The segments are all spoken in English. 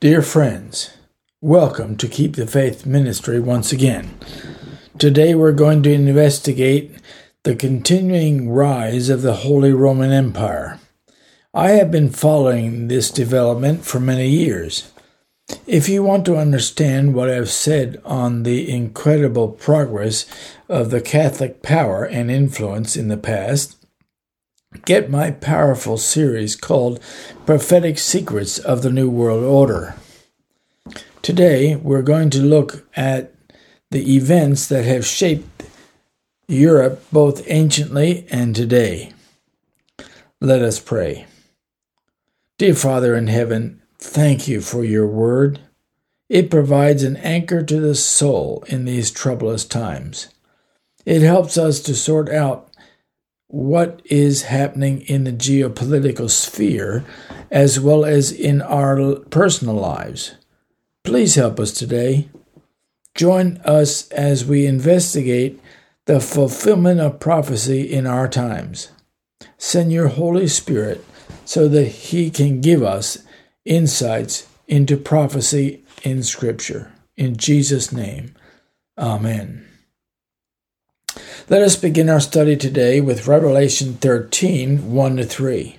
Dear friends, welcome to Keep the Faith Ministry once again. Today we're going to investigate the continuing rise of the Holy Roman Empire. I have been following this development for many years. If you want to understand what I've said on the incredible progress of the Catholic power and influence in the past, Get my powerful series called Prophetic Secrets of the New World Order. Today, we're going to look at the events that have shaped Europe both anciently and today. Let us pray. Dear Father in heaven, thank you for your word. It provides an anchor to the soul in these troublous times. It helps us to sort out what is happening in the geopolitical sphere as well as in our personal lives. Please help us today. Join us as we investigate the fulfillment of prophecy in our times. Send your Holy Spirit so that He can give us insights into prophecy in Scripture. In Jesus' name, Amen. Let us begin our study today with Revelation 13 1 to 3.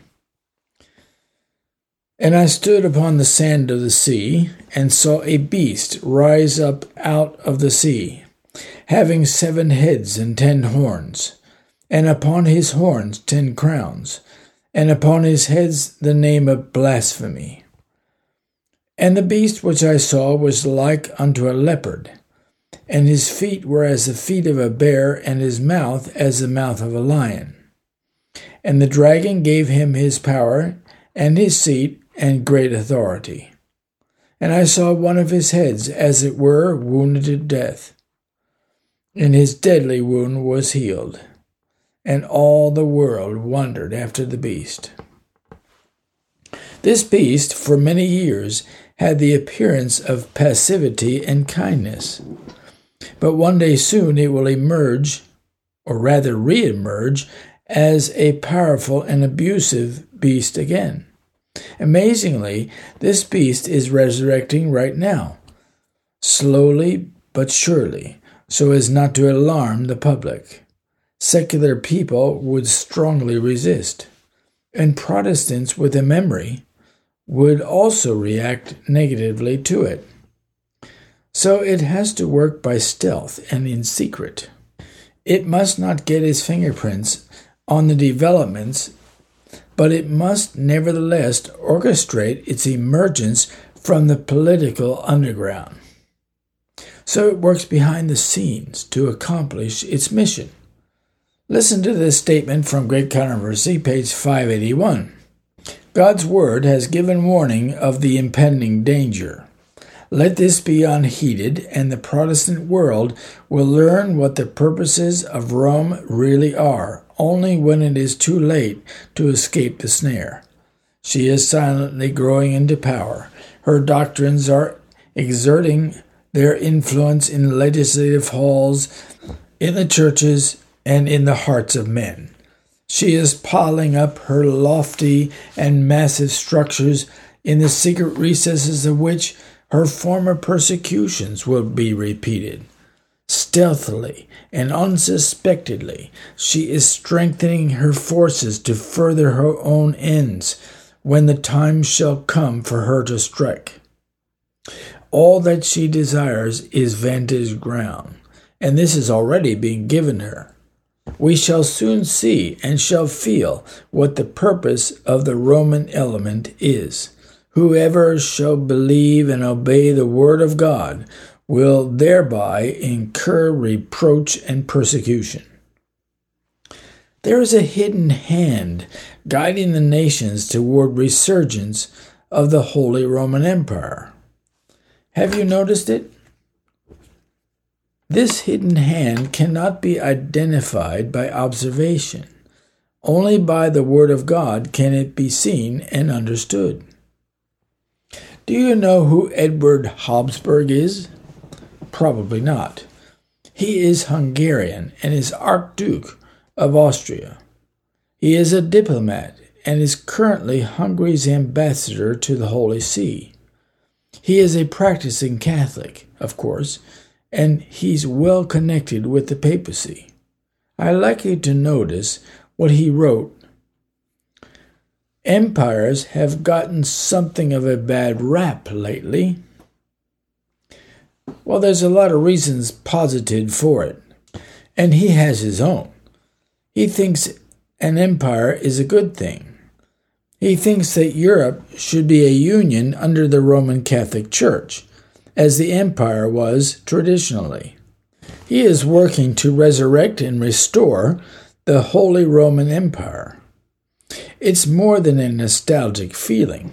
And I stood upon the sand of the sea, and saw a beast rise up out of the sea, having seven heads and ten horns, and upon his horns ten crowns, and upon his heads the name of blasphemy. And the beast which I saw was like unto a leopard and his feet were as the feet of a bear, and his mouth as the mouth of a lion. And the dragon gave him his power, and his seat, and great authority. And I saw one of his heads, as it were, wounded to death, and his deadly wound was healed. And all the world wondered after the beast. This beast, for many years, had the appearance of passivity and kindness. But one day soon it will emerge, or rather re emerge, as a powerful and abusive beast again. Amazingly, this beast is resurrecting right now, slowly but surely, so as not to alarm the public. Secular people would strongly resist, and Protestants with a memory would also react negatively to it. So it has to work by stealth and in secret. It must not get its fingerprints on the developments, but it must nevertheless orchestrate its emergence from the political underground. So it works behind the scenes to accomplish its mission. Listen to this statement from Great Controversy, page 581. God's Word has given warning of the impending danger. Let this be unheeded, and the Protestant world will learn what the purposes of Rome really are, only when it is too late to escape the snare. She is silently growing into power. Her doctrines are exerting their influence in legislative halls, in the churches, and in the hearts of men. She is piling up her lofty and massive structures in the secret recesses of which her former persecutions will be repeated. Stealthily and unsuspectedly, she is strengthening her forces to further her own ends when the time shall come for her to strike. All that she desires is vantage ground, and this is already being given her. We shall soon see and shall feel what the purpose of the Roman element is. Whoever shall believe and obey the word of God will thereby incur reproach and persecution. There is a hidden hand guiding the nations toward resurgence of the Holy Roman Empire. Have you noticed it? This hidden hand cannot be identified by observation. Only by the Word of God can it be seen and understood. Do you know who Edward Habsburg is? Probably not. He is Hungarian and is Archduke of Austria. He is a diplomat and is currently Hungary's ambassador to the Holy See. He is a practicing Catholic, of course, and he's well connected with the papacy. I like you to notice what he wrote. Empires have gotten something of a bad rap lately. Well, there's a lot of reasons posited for it, and he has his own. He thinks an empire is a good thing. He thinks that Europe should be a union under the Roman Catholic Church, as the empire was traditionally. He is working to resurrect and restore the Holy Roman Empire. It's more than a nostalgic feeling.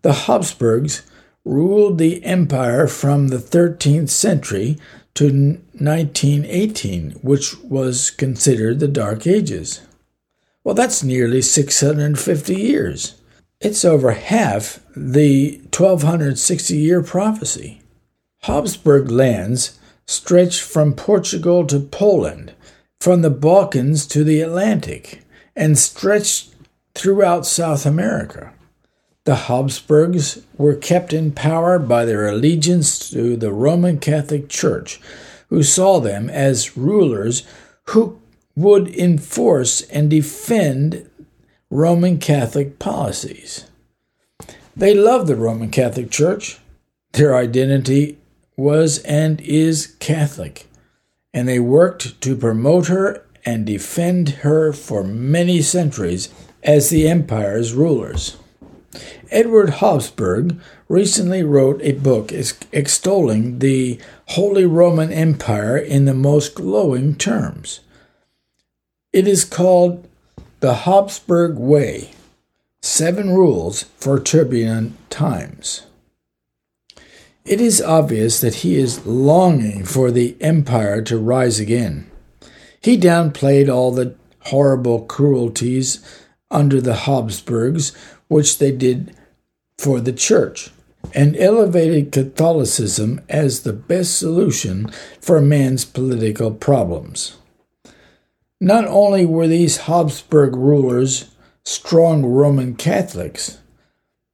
The Habsburgs ruled the empire from the 13th century to 1918, which was considered the Dark Ages. Well, that's nearly 650 years. It's over half the 1260 year prophecy. Habsburg lands stretch from Portugal to Poland, from the Balkans to the Atlantic, and stretched throughout South America. The Habsburgs were kept in power by their allegiance to the Roman Catholic Church, who saw them as rulers who would enforce and defend Roman Catholic policies. They loved the Roman Catholic Church. Their identity was and is Catholic, and they worked to promote her and defend her for many centuries as the empire's rulers. Edward Habsburg recently wrote a book extolling the Holy Roman Empire in the most glowing terms. It is called the Habsburg Way Seven Rules for Turbulent Times. It is obvious that he is longing for the empire to rise again. He downplayed all the horrible cruelties under the Habsburgs, which they did for the church, and elevated Catholicism as the best solution for man's political problems. Not only were these Habsburg rulers strong Roman Catholics,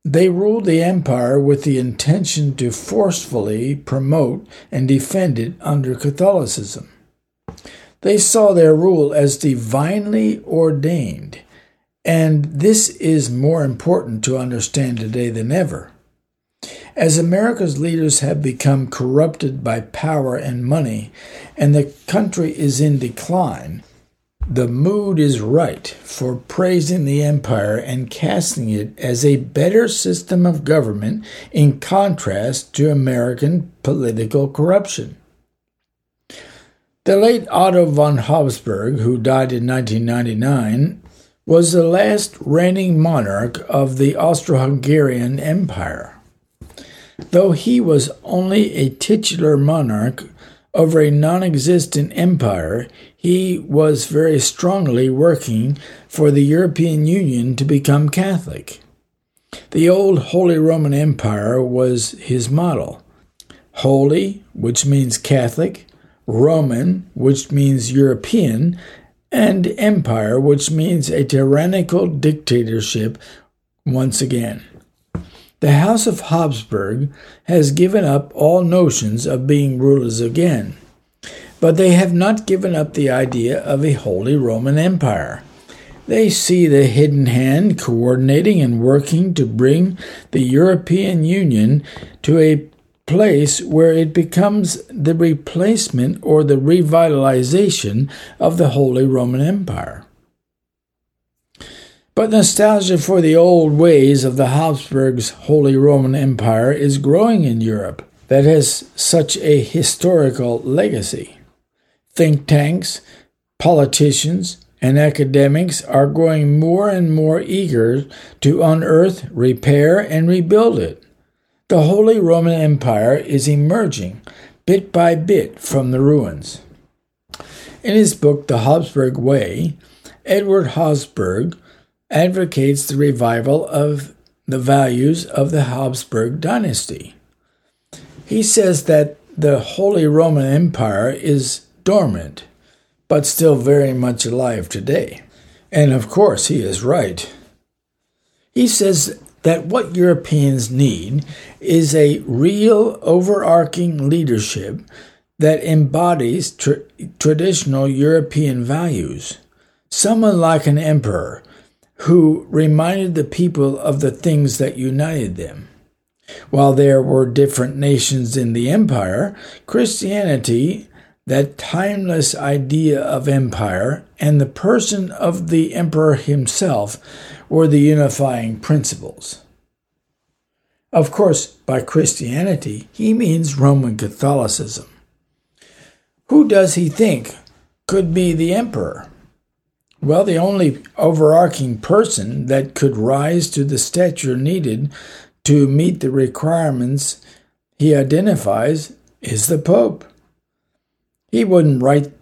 they ruled the empire with the intention to forcefully promote and defend it under Catholicism. They saw their rule as divinely ordained, and this is more important to understand today than ever. As America's leaders have become corrupted by power and money, and the country is in decline, the mood is right for praising the empire and casting it as a better system of government in contrast to American political corruption. The late Otto von Habsburg, who died in 1999, was the last reigning monarch of the Austro Hungarian Empire. Though he was only a titular monarch over a non existent empire, he was very strongly working for the European Union to become Catholic. The old Holy Roman Empire was his model. Holy, which means Catholic, Roman, which means European, and Empire, which means a tyrannical dictatorship once again. The House of Habsburg has given up all notions of being rulers again, but they have not given up the idea of a Holy Roman Empire. They see the hidden hand coordinating and working to bring the European Union to a place where it becomes the replacement or the revitalization of the Holy Roman Empire. But nostalgia for the old ways of the Habsburgs' Holy Roman Empire is growing in Europe that has such a historical legacy. Think tanks, politicians, and academics are growing more and more eager to unearth, repair, and rebuild it. The Holy Roman Empire is emerging bit by bit from the ruins. In his book, The Habsburg Way, Edward Habsburg advocates the revival of the values of the Habsburg dynasty. He says that the Holy Roman Empire is dormant, but still very much alive today. And of course, he is right. He says that what Europeans need is a real overarching leadership that embodies tra- traditional European values. Someone like an emperor who reminded the people of the things that united them. While there were different nations in the empire, Christianity, that timeless idea of empire, and the person of the emperor himself were the unifying principles. Of course, by Christianity, he means Roman Catholicism. Who does he think could be the emperor? Well, the only overarching person that could rise to the stature needed to meet the requirements he identifies is the Pope. He wouldn't write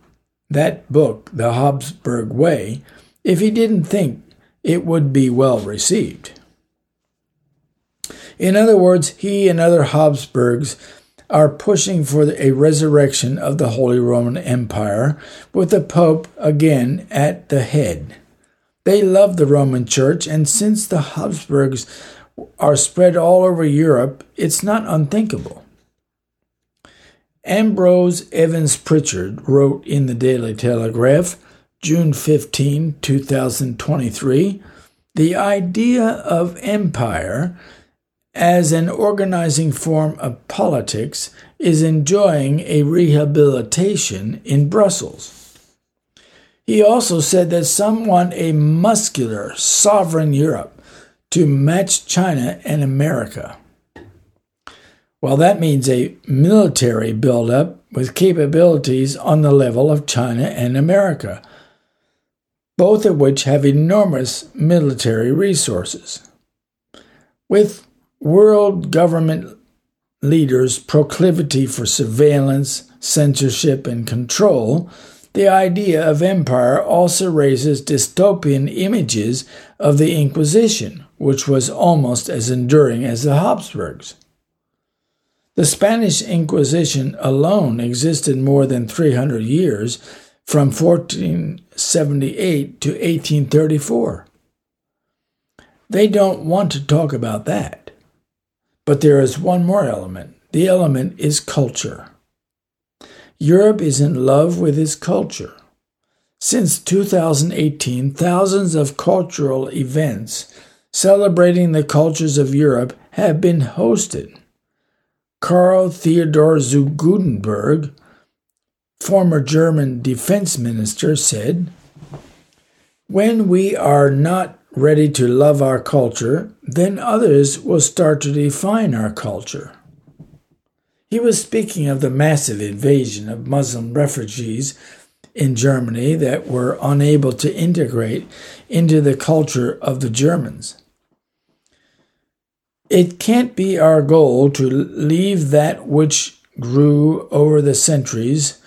that book, The Habsburg Way, if he didn't think it would be well received. In other words, he and other Habsburgs are pushing for a resurrection of the Holy Roman Empire with the Pope again at the head. They love the Roman Church, and since the Habsburgs are spread all over Europe, it's not unthinkable. Ambrose Evans Pritchard wrote in the Daily Telegraph, June 15, 2023, the idea of empire as an organizing form of politics is enjoying a rehabilitation in Brussels. He also said that some want a muscular, sovereign Europe to match China and America. Well, that means a military buildup with capabilities on the level of China and America, both of which have enormous military resources. With world government leaders' proclivity for surveillance, censorship, and control, the idea of empire also raises dystopian images of the Inquisition, which was almost as enduring as the Habsburgs. The Spanish Inquisition alone existed more than 300 years, from 1478 to 1834. They don't want to talk about that. But there is one more element. The element is culture. Europe is in love with its culture. Since 2018, thousands of cultural events celebrating the cultures of Europe have been hosted. Karl Theodor zu Guttenberg, former German defense minister, said, When we are not ready to love our culture, then others will start to define our culture. He was speaking of the massive invasion of Muslim refugees in Germany that were unable to integrate into the culture of the Germans. It can't be our goal to leave that which grew over the centuries,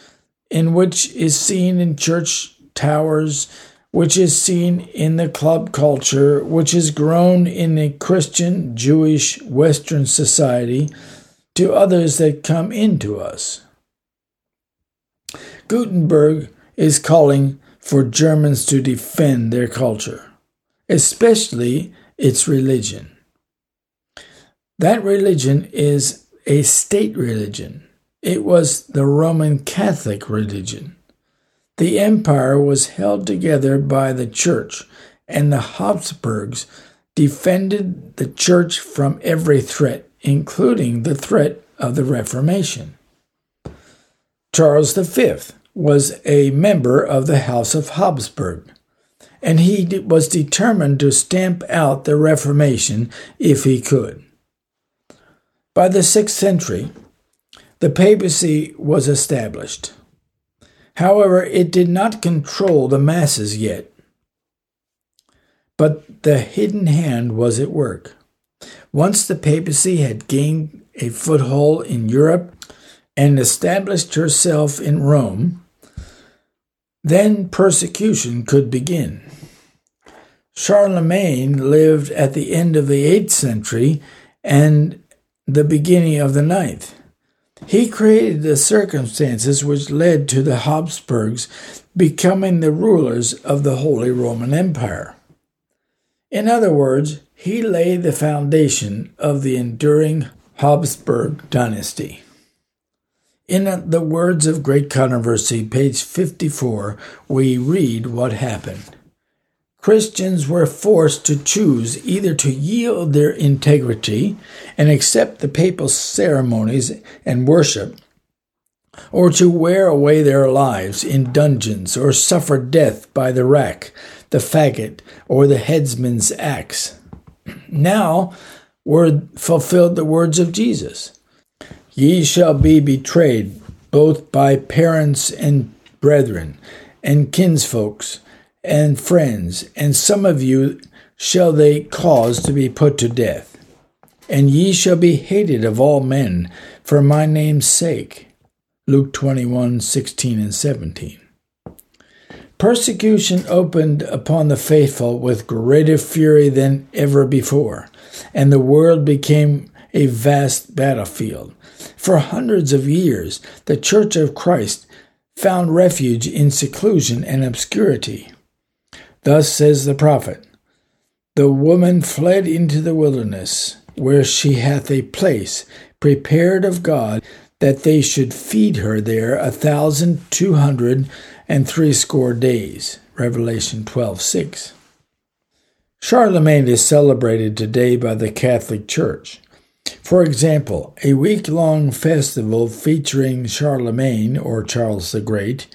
in which is seen in church towers which is seen in the club culture, which has grown in a Christian, Jewish, Western society, to others that come into us. Guttenberg is calling for Germans to defend their culture, especially its religion. That religion is a state religion. It was the Roman Catholic religion. The empire was held together by the church, and the Habsburgs defended the church from every threat, including the threat of the Reformation. Charles V was a member of the House of Habsburg, and he was determined to stamp out the Reformation if he could. By the sixth century, the papacy was established. However, it did not control the masses yet. But the hidden hand was at work. Once the papacy had gained a foothold in Europe and established herself in Rome, then persecution could begin. Charlemagne lived at the end of the 8th century and the beginning of the ninth. He created the circumstances which led to the Habsburgs becoming the rulers of the Holy Roman Empire. In other words, he laid the foundation of the enduring Habsburg dynasty. In the words of Great Controversy, page 54, we read what happened. Christians were forced to choose either to yield their integrity and accept the papal ceremonies and worship, or to wear away their lives in dungeons or suffer death by the rack, the faggot, or the headsman's axe. Now were fulfilled the words of Jesus Ye shall be betrayed both by parents and brethren and kinsfolks and friends, and some of you shall they cause to be put to death. And ye shall be hated of all men for my name's sake. Luke 21 16 and 17. Persecution opened upon the faithful with greater fury than ever before, and the world became a vast battlefield. For hundreds of years, the Church of Christ found refuge in seclusion and obscurity. Thus says the prophet The woman fled into the wilderness, where she hath a place prepared of God, that they should feed her there a thousand two hundred and threescore days. Revelation twelve six. Charlemagne is celebrated today by the Catholic Church. For example, a week long festival featuring Charlemagne or Charles the Great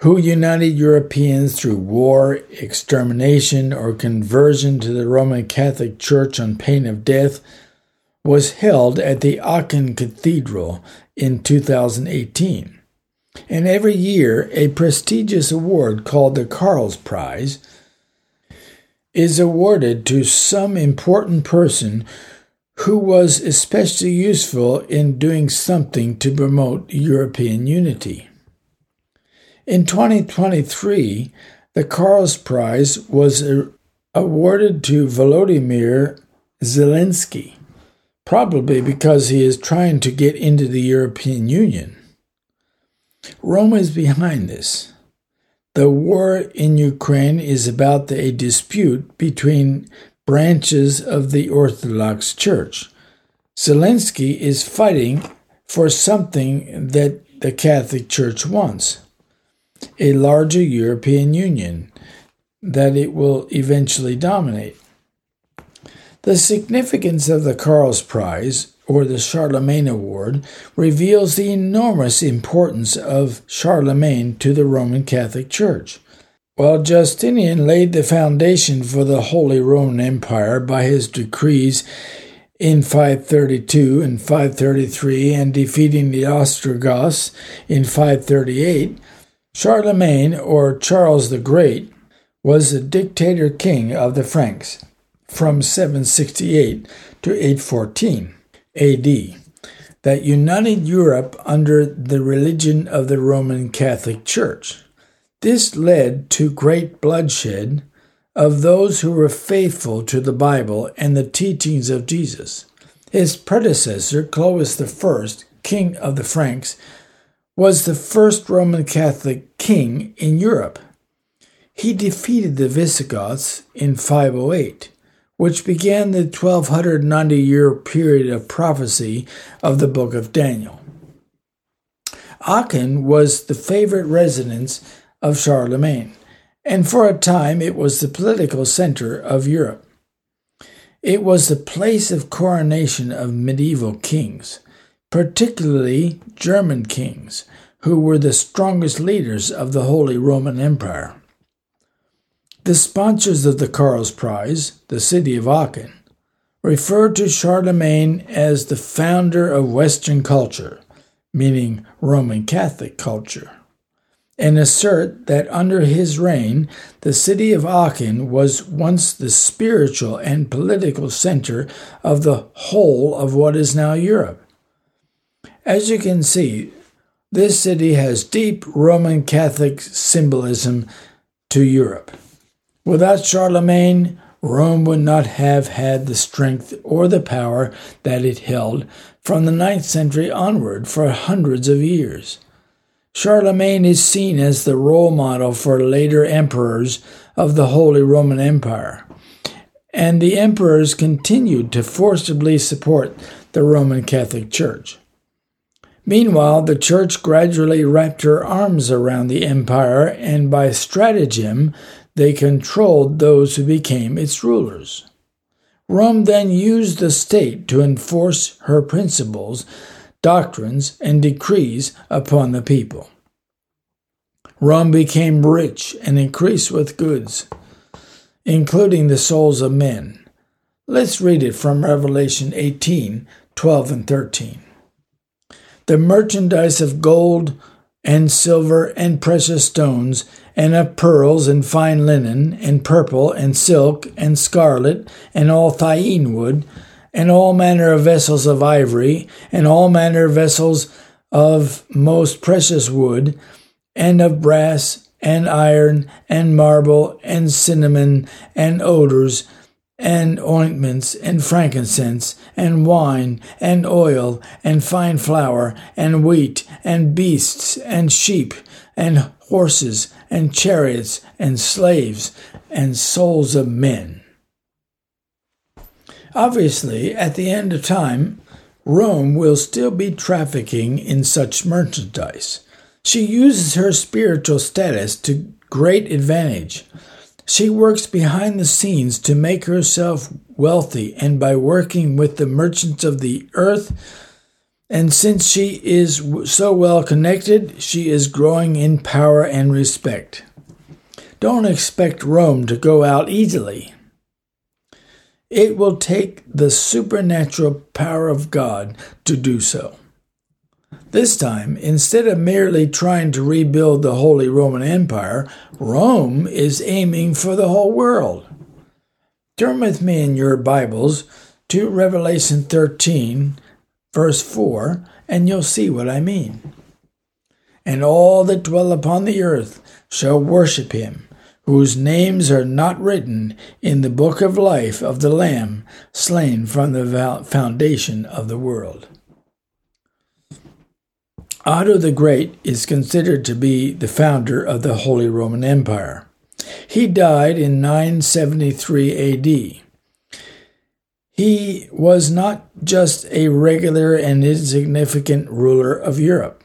who united Europeans through war, extermination, or conversion to the Roman Catholic Church on pain of death, was held at the Aachen Cathedral in 2018. And every year, a prestigious award called the Karls Prize is awarded to some important person who was especially useful in doing something to promote European unity. In 2023, the Karls Prize was awarded to Volodymyr Zelensky, probably because he is trying to get into the European Union. Rome is behind this. The war in Ukraine is about a dispute between branches of the Orthodox Church. Zelensky is fighting for something that the Catholic Church wants a larger European Union that it will eventually dominate. The significance of the Karls Prize, or the Charlemagne Award, reveals the enormous importance of Charlemagne to the Roman Catholic Church. While Justinian laid the foundation for the Holy Roman Empire by his decrees in 532 and 533 and defeating the Ostrogoths in 538, Charlemagne, or Charles the Great, was the dictator king of the Franks from 768 to 814 AD that united Europe under the religion of the Roman Catholic Church. This led to great bloodshed of those who were faithful to the Bible and the teachings of Jesus. His predecessor, Clovis I, king of the Franks, was the first Roman Catholic king in Europe. He defeated the Visigoths in 508, which began the 1290 year period of prophecy of the book of Daniel. Aachen was the favorite residence of Charlemagne, and for a time it was the political center of Europe. It was the place of coronation of medieval kings particularly German kings, who were the strongest leaders of the Holy Roman Empire. The sponsors of the Karls Prize, the city of Aachen, referred to Charlemagne as the founder of Western culture, meaning Roman Catholic culture. and assert that under his reign, the city of Aachen was once the spiritual and political center of the whole of what is now Europe. As you can see, this city has deep Roman Catholic symbolism to Europe. Without Charlemagne, Rome would not have had the strength or the power that it held from the ninth century onward for hundreds of years. Charlemagne is seen as the role model for later emperors of the Holy Roman Empire, and the emperors continued to forcibly support the Roman Catholic Church. Meanwhile, the church gradually wrapped her arms around the empire, and by stratagem, they controlled those who became its rulers. Rome then used the state to enforce her principles, doctrines, and decrees upon the people. Rome became rich and increased with goods, including the souls of men. Let's read it from Revelation 18 12 and 13 the merchandise of gold and silver and precious stones, and of pearls and fine linen, and purple and silk and scarlet, and all thyine wood, and all manner of vessels of ivory, and all manner of vessels of most precious wood, and of brass, and iron, and marble, and cinnamon, and odors, and ointments, and frankincense, and wine, and oil, and fine flour, and wheat, and beasts, and sheep, and horses, and chariots, and slaves, and souls of men. Obviously, at the end of time, Rome will still be trafficking in such merchandise. She uses her spiritual status to great advantage. She works behind the scenes to make herself wealthy and by working with the merchants of the earth. And since she is so well connected, she is growing in power and respect. Don't expect Rome to go out easily. It will take the supernatural power of God to do so. This time, instead of merely trying to rebuild the Holy Roman Empire, Rome is aiming for the whole world. Turn with me in your Bibles to Revelation 13, verse 4, and you'll see what I mean. And all that dwell upon the earth shall worship him, whose names are not written in the book of life of the Lamb slain from the foundation of the world. Otto the Great is considered to be the founder of the Holy Roman Empire. He died in 973 AD. He was not just a regular and insignificant ruler of Europe.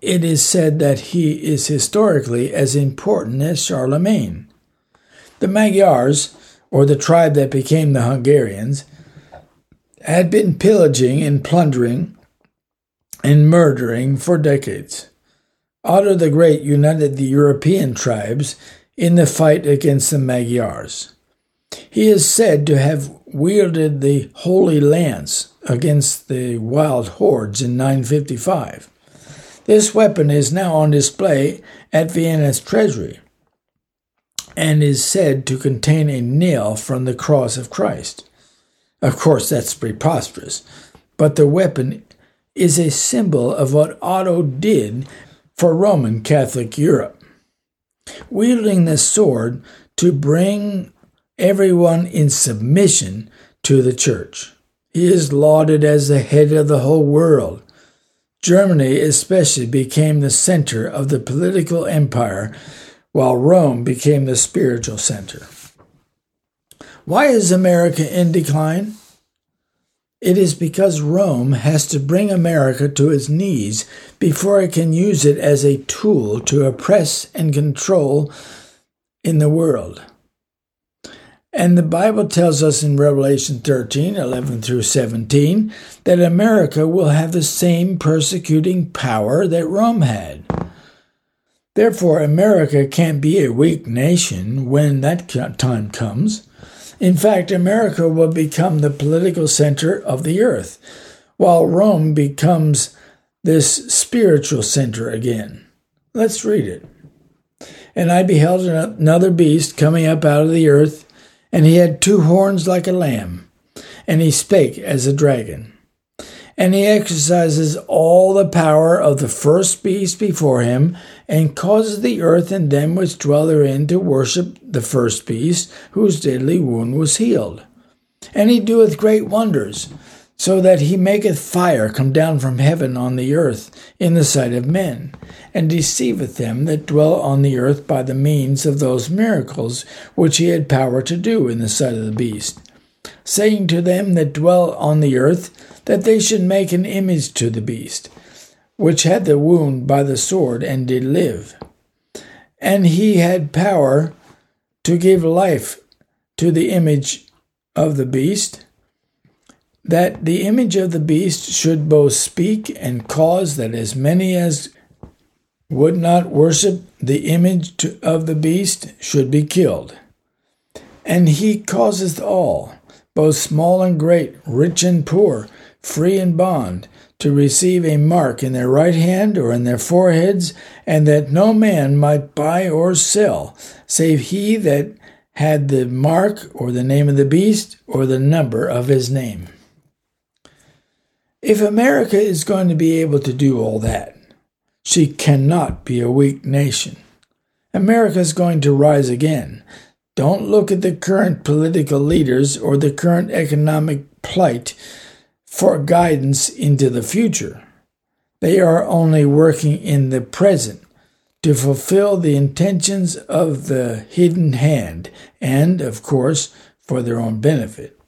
It is said that he is historically as important as Charlemagne. The Magyars, or the tribe that became the Hungarians, had been pillaging and plundering and murdering for decades. Otto the Great united the European tribes in the fight against the Magyars. He is said to have wielded the Holy Lance against the wild hordes in 955. This weapon is now on display at Vienna's treasury and is said to contain a nail from the cross of Christ. Of course, that's preposterous, but the weapon is a symbol of what Otto did for Roman Catholic Europe, wielding the sword to bring everyone in submission to the church. He is lauded as the head of the whole world. Germany, especially, became the center of the political empire, while Rome became the spiritual center. Why is America in decline? It is because Rome has to bring America to its knees before it can use it as a tool to oppress and control in the world. And the Bible tells us in Revelation 13 11 through 17 that America will have the same persecuting power that Rome had. Therefore, America can't be a weak nation when that time comes. In fact, America will become the political center of the earth, while Rome becomes this spiritual center again. Let's read it. And I beheld another beast coming up out of the earth, and he had two horns like a lamb, and he spake as a dragon. And he exercises all the power of the first beast before him, and causes the earth and them which dwell therein to worship the first beast, whose deadly wound was healed. And he doeth great wonders, so that he maketh fire come down from heaven on the earth in the sight of men, and deceiveth them that dwell on the earth by the means of those miracles which he had power to do in the sight of the beast, saying to them that dwell on the earth that they should make an image to the beast, which had the wound by the sword and did live. And he had power to give life to the image of the beast that the image of the beast should both speak and cause that as many as would not worship the image of the beast should be killed. And he causeth all, both small and great, rich and poor, free and bond, to receive a mark in their right hand or in their foreheads, and that no man might buy or sell, save he that had the mark or the name of the beast or the number of his name. If America is going to be able to do all that, she cannot be a weak nation. America is going to rise again. Don't look at the current political leaders or the current economic plight for guidance into the future. They are only working in the present to fulfill the intentions of the hidden hand and, of course, for their own benefit.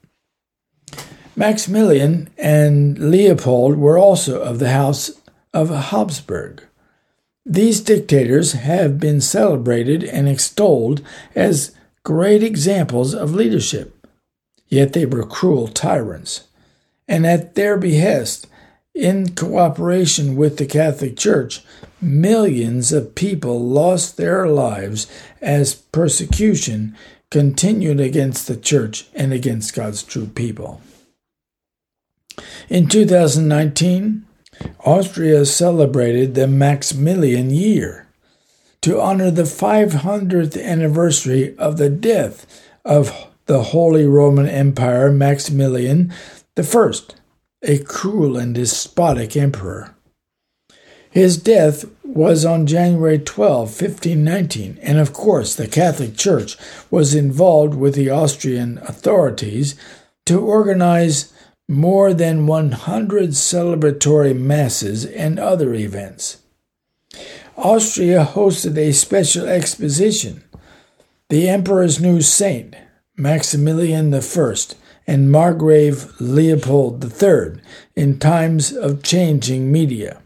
Maximilian and Leopold were also of the House of Habsburg. These dictators have been celebrated and extolled as great examples of leadership, yet they were cruel tyrants. And at their behest, in cooperation with the Catholic Church, millions of people lost their lives as persecution continued against the Church and against God's true people. In 2019, Austria celebrated the Maximilian Year to honor the 500th anniversary of the death of the Holy Roman Empire Maximilian I, a cruel and despotic emperor. His death was on January 12, 1519, and of course the Catholic Church was involved with the Austrian authorities to organize more than 100 celebratory masses and other events. Austria hosted a special exposition, The Emperor's New Saint, Maximilian I, and Margrave Leopold III, in times of changing media.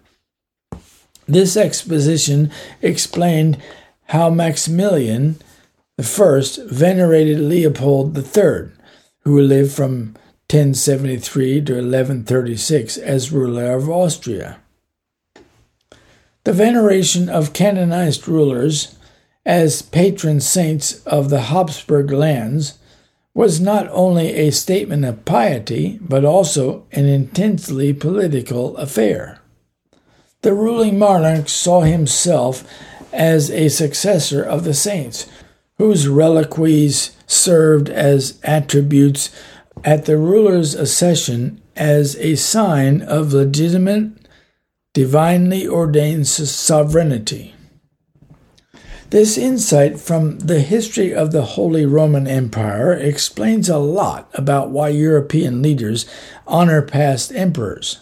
This exposition explained how Maximilian I venerated Leopold III, who lived from 1073 to 1136 as ruler of Austria. The veneration of canonized rulers as patron saints of the Habsburg lands was not only a statement of piety, but also an intensely political affair. The ruling monarch saw himself as a successor of the saints, whose reliquaries served as attributes at the ruler's accession as a sign of legitimate, divinely ordained sovereignty. This insight from the history of the Holy Roman Empire explains a lot about why European leaders honor past emperors.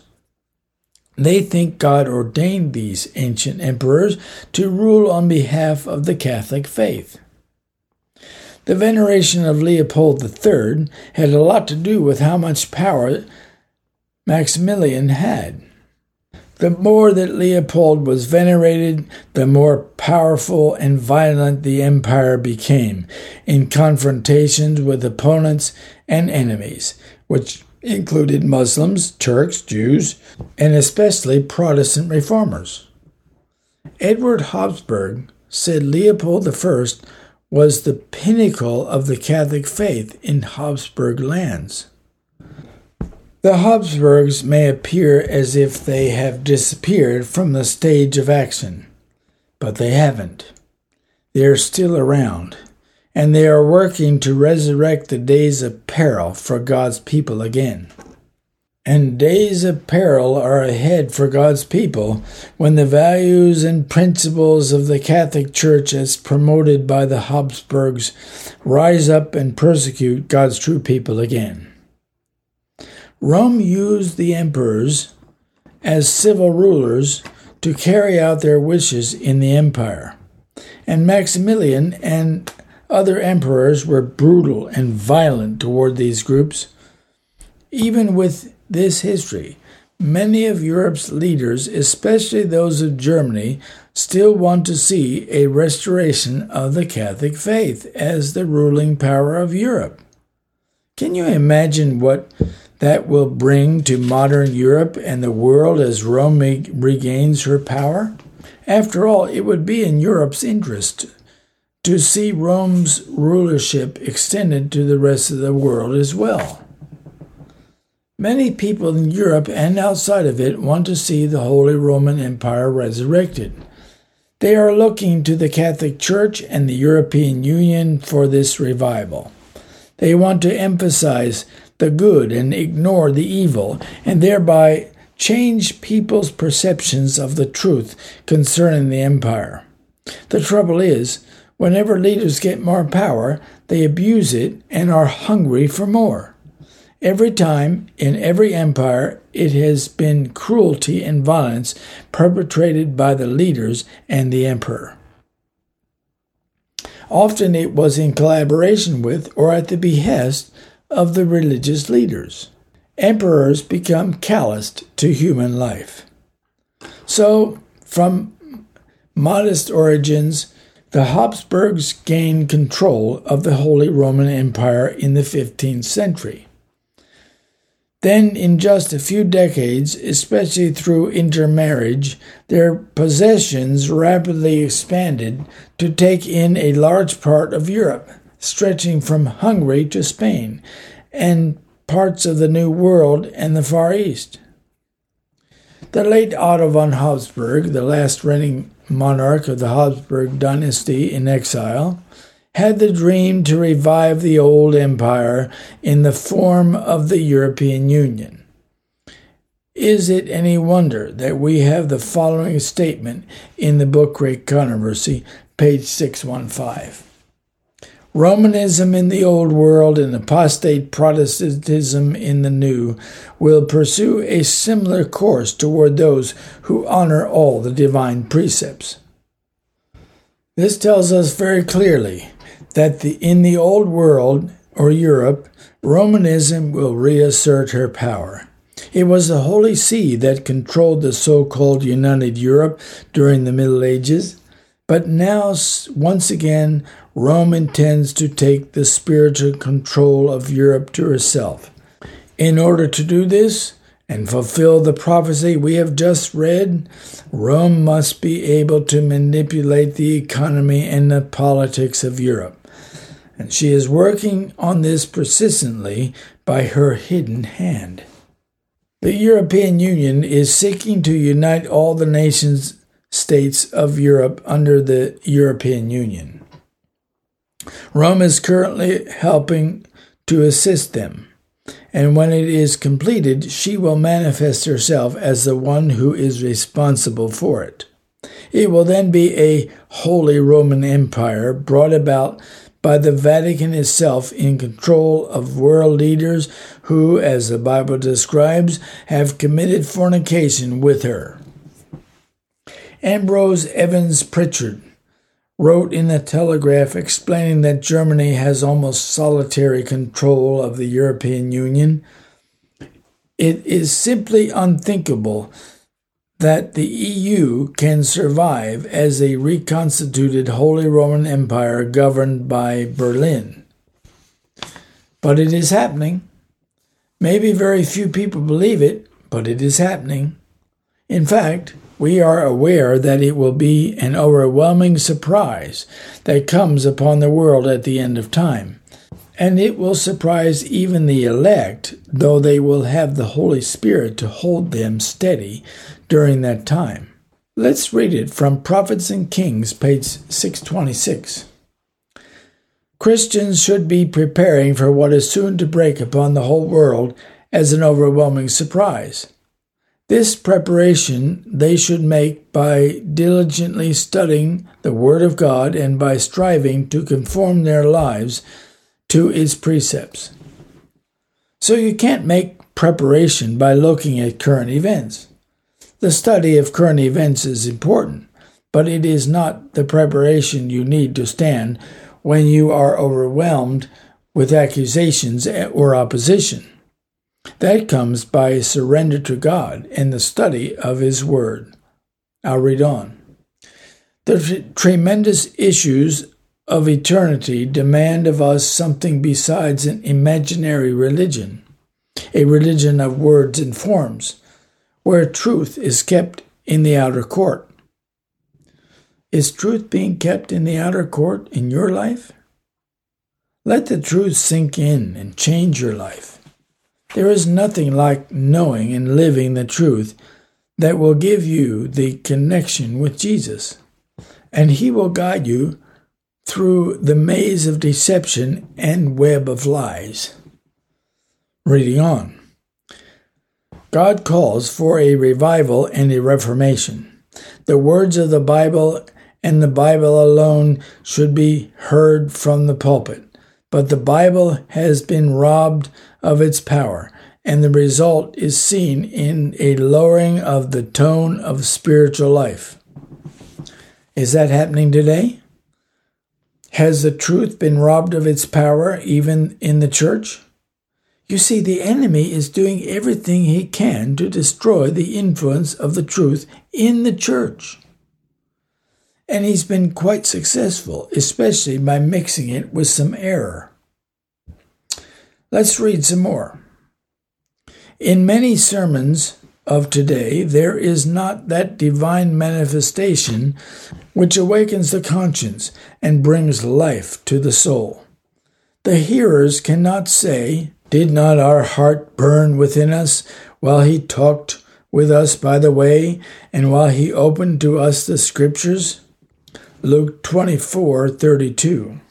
They think God ordained these ancient emperors to rule on behalf of the Catholic faith. The veneration of Leopold III had a lot to do with how much power Maximilian had. The more that Leopold was venerated, the more powerful and violent the empire became in confrontations with opponents and enemies, which included Muslims, Turks, Jews, and especially Protestant reformers. Edward Habsburg said Leopold I was the pinnacle of the Catholic faith in Habsburg lands. The Habsburgs may appear as if they have disappeared from the stage of action, but they haven't. They are still around, and they are working to resurrect the days of peril for God's people again. And days of peril are ahead for God's people when the values and principles of the Catholic Church, as promoted by the Habsburgs, rise up and persecute God's true people again. Rome used the emperors as civil rulers to carry out their wishes in the empire. And Maximilian and other emperors were brutal and violent toward these groups. Even with this history, many of Europe's leaders, especially those of Germany, still want to see a restoration of the Catholic faith as the ruling power of Europe. Can you imagine what that will bring to modern Europe and the world as Rome regains her power? After all, it would be in Europe's interest to see Rome's rulership extended to the rest of the world as well. Many people in Europe and outside of it want to see the Holy Roman Empire resurrected. They are looking to the Catholic Church and the European Union for this revival. They want to emphasize the good and ignore the evil, and thereby change people's perceptions of the truth concerning the empire. The trouble is, whenever leaders get more power, they abuse it and are hungry for more. Every time, in every empire, it has been cruelty and violence perpetrated by the leaders and the emperor. Often it was in collaboration with or at the behest of the religious leaders. Emperors become calloused to human life. So, from modest origins, the Habsburgs gained control of the Holy Roman Empire in the 15th century. Then, in just a few decades, especially through intermarriage, their possessions rapidly expanded to take in a large part of Europe, stretching from Hungary to Spain and parts of the New World and the Far East. The late Otto von Habsburg, the last reigning monarch of the Habsburg dynasty in exile, had the dream to revive the old empire in the form of the European Union. Is it any wonder that we have the following statement in the book Great Controversy, page 615? Romanism in the Old World and apostate Protestantism in the New will pursue a similar course toward those who honor all the divine precepts. This tells us very clearly that the, in the Old World, or Europe, Romanism will reassert her power. It was the Holy See that controlled the so called United Europe during the Middle Ages, but now, once again, Rome intends to take the spiritual control of Europe to herself. In order to do this, and fulfill the prophecy we have just read, Rome must be able to manipulate the economy and the politics of Europe and she is working on this persistently by her hidden hand. The European Union is seeking to unite all the nations states of Europe under the European Union. Rome is currently helping to assist them, and when it is completed, she will manifest herself as the one who is responsible for it. It will then be a Holy Roman Empire brought about by the Vatican itself in control of world leaders who, as the Bible describes, have committed fornication with her. Ambrose Evans Pritchard wrote in the Telegraph explaining that Germany has almost solitary control of the European Union. It is simply unthinkable that the EU can survive as a reconstituted Holy Roman Empire governed by Berlin. But it is happening. Maybe very few people believe it, but it is happening. In fact, we are aware that it will be an overwhelming surprise that comes upon the world at the end of time. And it will surprise even the elect, though they will have the Holy Spirit to hold them steady during that time. Let's read it from Prophets and Kings, page 626. Christians should be preparing for what is soon to break upon the whole world as an overwhelming surprise. This preparation they should make by diligently studying the Word of God and by striving to conform their lives to its precepts. So you can't make preparation by looking at current events. The study of current events is important, but it is not the preparation you need to stand when you are overwhelmed with accusations or opposition. That comes by surrender to God and the study of His Word. I'll read on. The tremendous issues of eternity demand of us something besides an imaginary religion, a religion of words and forms, where truth is kept in the outer court. Is truth being kept in the outer court in your life? Let the truth sink in and change your life. There is nothing like knowing and living the truth that will give you the connection with Jesus, and He will guide you through the maze of deception and web of lies. Reading on. God calls for a revival and a reformation. The words of the Bible and the Bible alone should be heard from the pulpit, but the Bible has been robbed of its power, and the result is seen in a lowering of the tone of spiritual life. Is that happening today? Has the truth been robbed of its power even in the church? You see, the enemy is doing everything he can to destroy the influence of the truth in the church. And he's been quite successful, especially by mixing it with some error. Let's read some more. In many sermons of today, there is not that divine manifestation which awakens the conscience and brings life to the soul. The hearers cannot say, Did not our heart burn within us while he talked with us by the way, and while he opened to us the scriptures? Luke 24 32.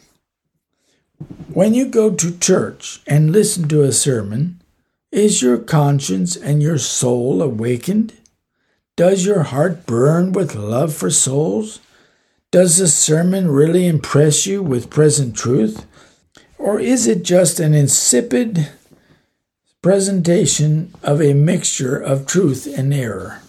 When you go to church and listen to a sermon, is your conscience and your soul awakened? Does your heart burn with love for souls? Does the sermon really impress you with present truth? Or is it just an insipid presentation of a mixture of truth and error?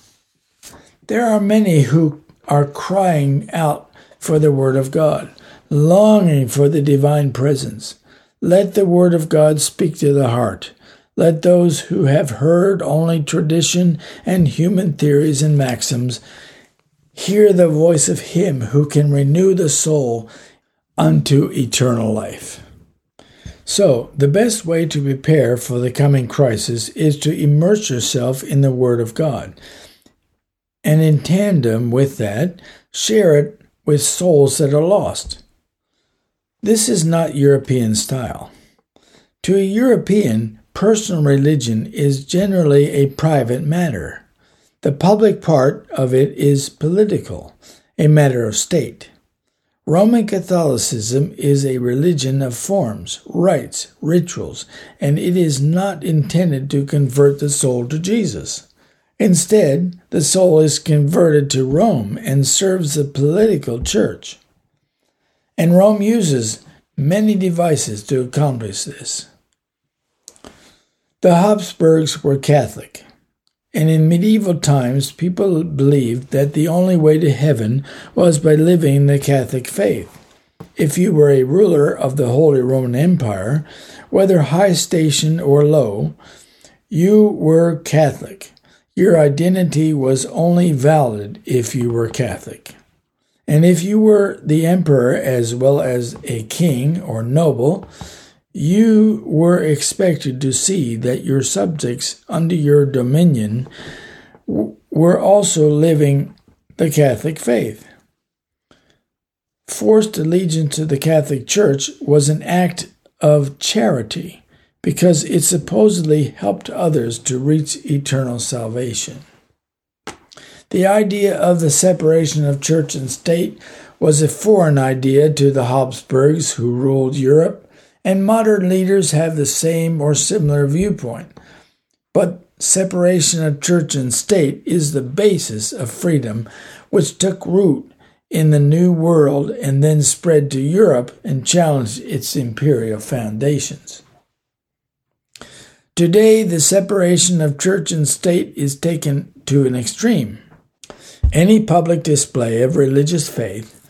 There are many who are crying out for the Word of God, longing for the divine presence. Let the Word of God speak to the heart. Let those who have heard only tradition and human theories and maxims hear the voice of Him who can renew the soul unto eternal life. So, the best way to prepare for the coming crisis is to immerse yourself in the Word of God. And in tandem with that, share it with souls that are lost. This is not European style. To a European, personal religion is generally a private matter. The public part of it is political, a matter of state. Roman Catholicism is a religion of forms, rites, rituals, and it is not intended to convert the soul to Jesus. Instead, the soul is converted to Rome and serves the political church. And Rome uses many devices to accomplish this. The Habsburgs were Catholic, and in medieval times people believed that the only way to heaven was by living the Catholic faith. If you were a ruler of the Holy Roman Empire, whether high station or low, you were Catholic. Your identity was only valid if you were Catholic. And if you were the emperor as well as a king or noble, you were expected to see that your subjects under your dominion were also living the Catholic faith. Forced allegiance to the Catholic Church was an act of charity because it supposedly helped others to reach eternal salvation. The idea of the separation of church and state was a foreign idea to the Habsburgs who ruled Europe, and modern leaders have the same or similar viewpoint. But separation of church and state is the basis of freedom, which took root in the New World and then spread to Europe and challenged its imperial foundations. Today, the separation of church and state is taken to an extreme. Any public display of religious faith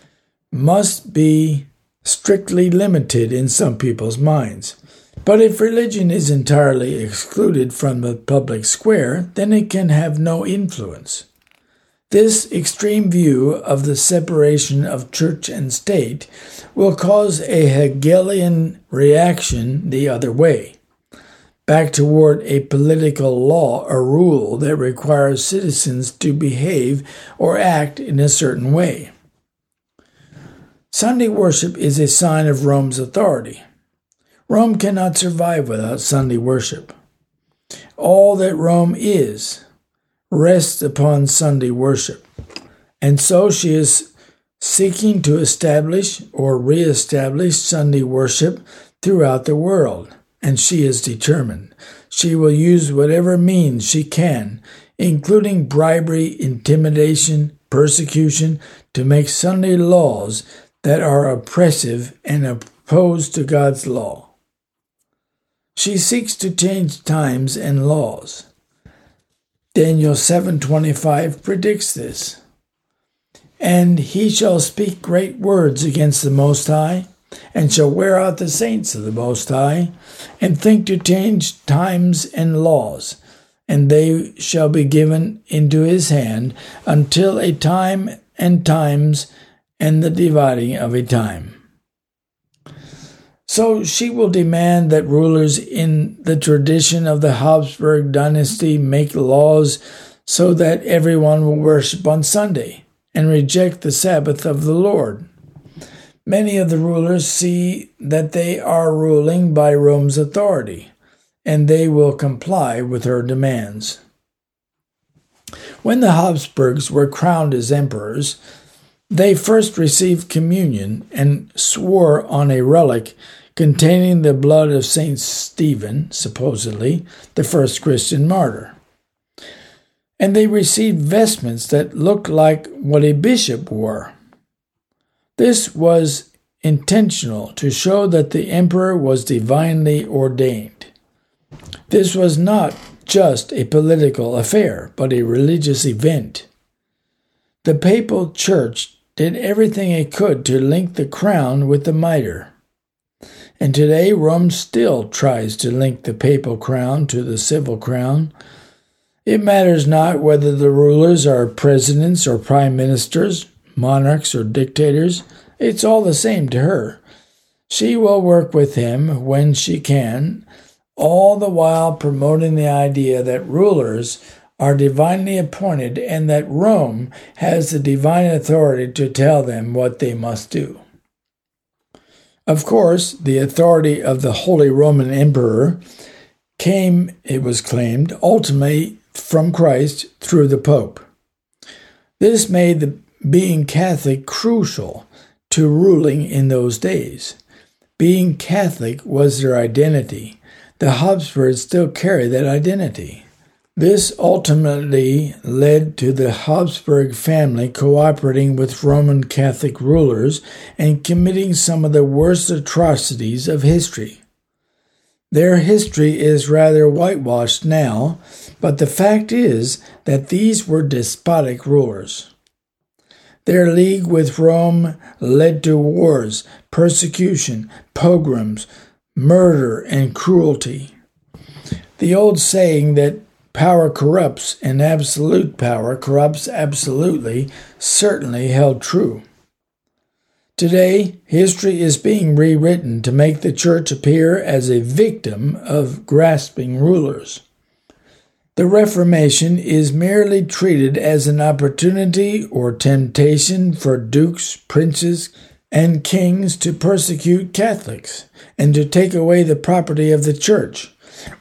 must be strictly limited in some people's minds. But if religion is entirely excluded from the public square, then it can have no influence. This extreme view of the separation of church and state will cause a Hegelian reaction the other way, back toward a political law or rule that requires citizens to behave or act in a certain way. Sunday worship is a sign of Rome's authority. Rome cannot survive without Sunday worship. All that Rome is rests upon Sunday worship. And so she is seeking to establish or reestablish Sunday worship throughout the world. And she is determined. She will use whatever means she can, including bribery, intimidation, persecution, to make Sunday laws that are oppressive and opposed to God's law. She seeks to change times and laws. Daniel 7:25 predicts this. And he shall speak great words against the Most High, and shall wear out the saints of the Most High, and think to change times and laws, and they shall be given into his hand until a time and times and the dividing of a time. So she will demand that rulers in the tradition of the Habsburg dynasty make laws so that everyone will worship on Sunday and reject the Sabbath of the Lord. Many of the rulers see that they are ruling by Rome's authority, and they will comply with her demands. When the Habsburgs were crowned as emperors, they first received communion and swore on a relic containing the blood of Saint Stephen, supposedly the first Christian martyr. And they received vestments that looked like what a bishop wore. This was intentional to show that the emperor was divinely ordained. This was not just a political affair, but a religious event. The papal church did everything it could to link the crown with the mitre. And today, Rome still tries to link the papal crown to the civil crown. It matters not whether the rulers are presidents or prime ministers, monarchs or dictators, it's all the same to her. She will work with him when she can, all the while promoting the idea that rulers are divinely appointed and that Rome has the divine authority to tell them what they must do. Of course, the authority of the Holy Roman Emperor came, it was claimed, ultimately from Christ through the Pope. This made the being Catholic crucial to ruling in those days. Being Catholic was their identity. The Habsburgs still carry that identity. This ultimately led to the Habsburg family cooperating with Roman Catholic rulers and committing some of the worst atrocities of history. Their history is rather whitewashed now, but the fact is that these were despotic rulers. Their league with Rome led to wars, persecution, pogroms, murder, and cruelty. The old saying that power corrupts and absolute power corrupts absolutely certainly held true. Today, history is being rewritten to make the church appear as a victim of grasping rulers. The Reformation is merely treated as an opportunity or temptation for dukes, princes, and kings to persecute Catholics and to take away the property of the church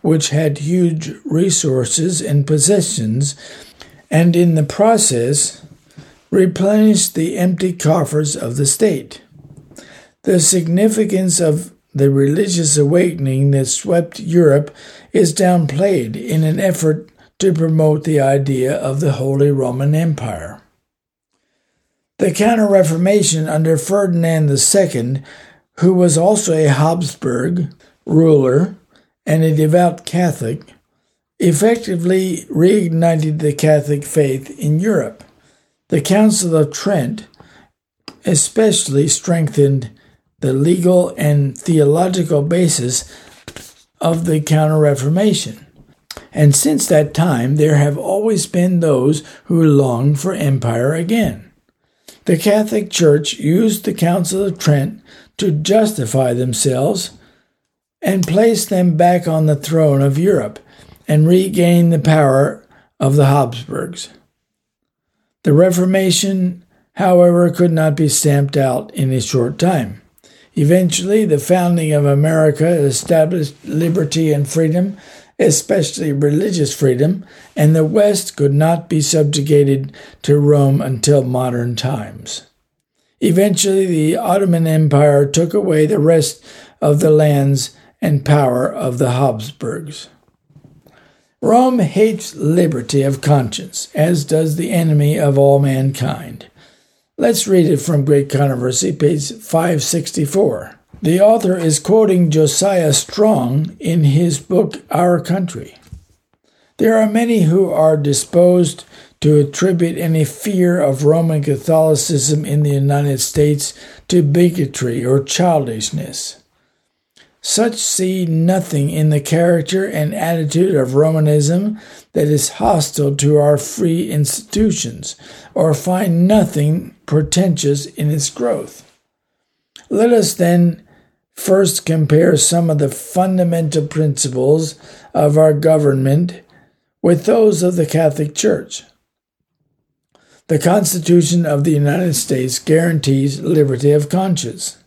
which had huge resources and possessions, and in the process replenish the empty coffers of the state. The significance of the religious awakening that swept Europe is downplayed in an effort to promote the idea of the Holy Roman Empire. The Counter Reformation under Ferdinand II, who was also a Habsburg ruler and a devout Catholic, effectively reignited the Catholic faith in Europe. The Council of Trent especially strengthened the legal and theological basis of the Counter Reformation. And since that time, there have always been those who longed for empire again. The Catholic Church used the Council of Trent to justify themselves and place them back on the throne of Europe and regain the power of the Habsburgs. The Reformation, however, could not be stamped out in a short time. Eventually, the founding of America established liberty and freedom, especially religious freedom, and the West could not be subjugated to Rome until modern times. Eventually, the Ottoman Empire took away the rest of the lands and power of the Habsburgs. Rome hates liberty of conscience, as does the enemy of all mankind. Let's read it from Great Controversy, page 564. The author is quoting Josiah Strong in his book Our Country. There are many who are disposed to attribute any fear of Roman Catholicism in the United States to bigotry or childishness. Such see nothing in the character and attitude of Romanism that is hostile to our free institutions, or find nothing pretentious in its growth. Let us then first compare some of the fundamental principles of our government with those of the Catholic Church. The Constitution of the United States guarantees liberty of conscience.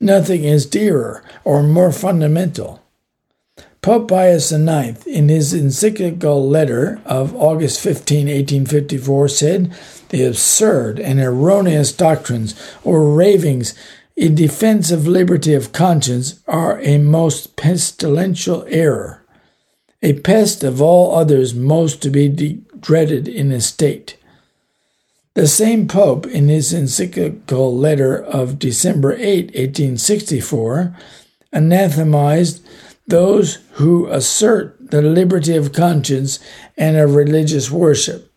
Nothing is dearer or more fundamental. Pope Pius IX, in his encyclical letter of August 15, 1854, said the absurd and erroneous doctrines or ravings in defense of liberty of conscience are a most pestilential error, a pest of all others most to be de- dreaded in a state. The same Pope, in his encyclical letter of December 8, 1864, anathematized those who assert the liberty of conscience and of religious worship.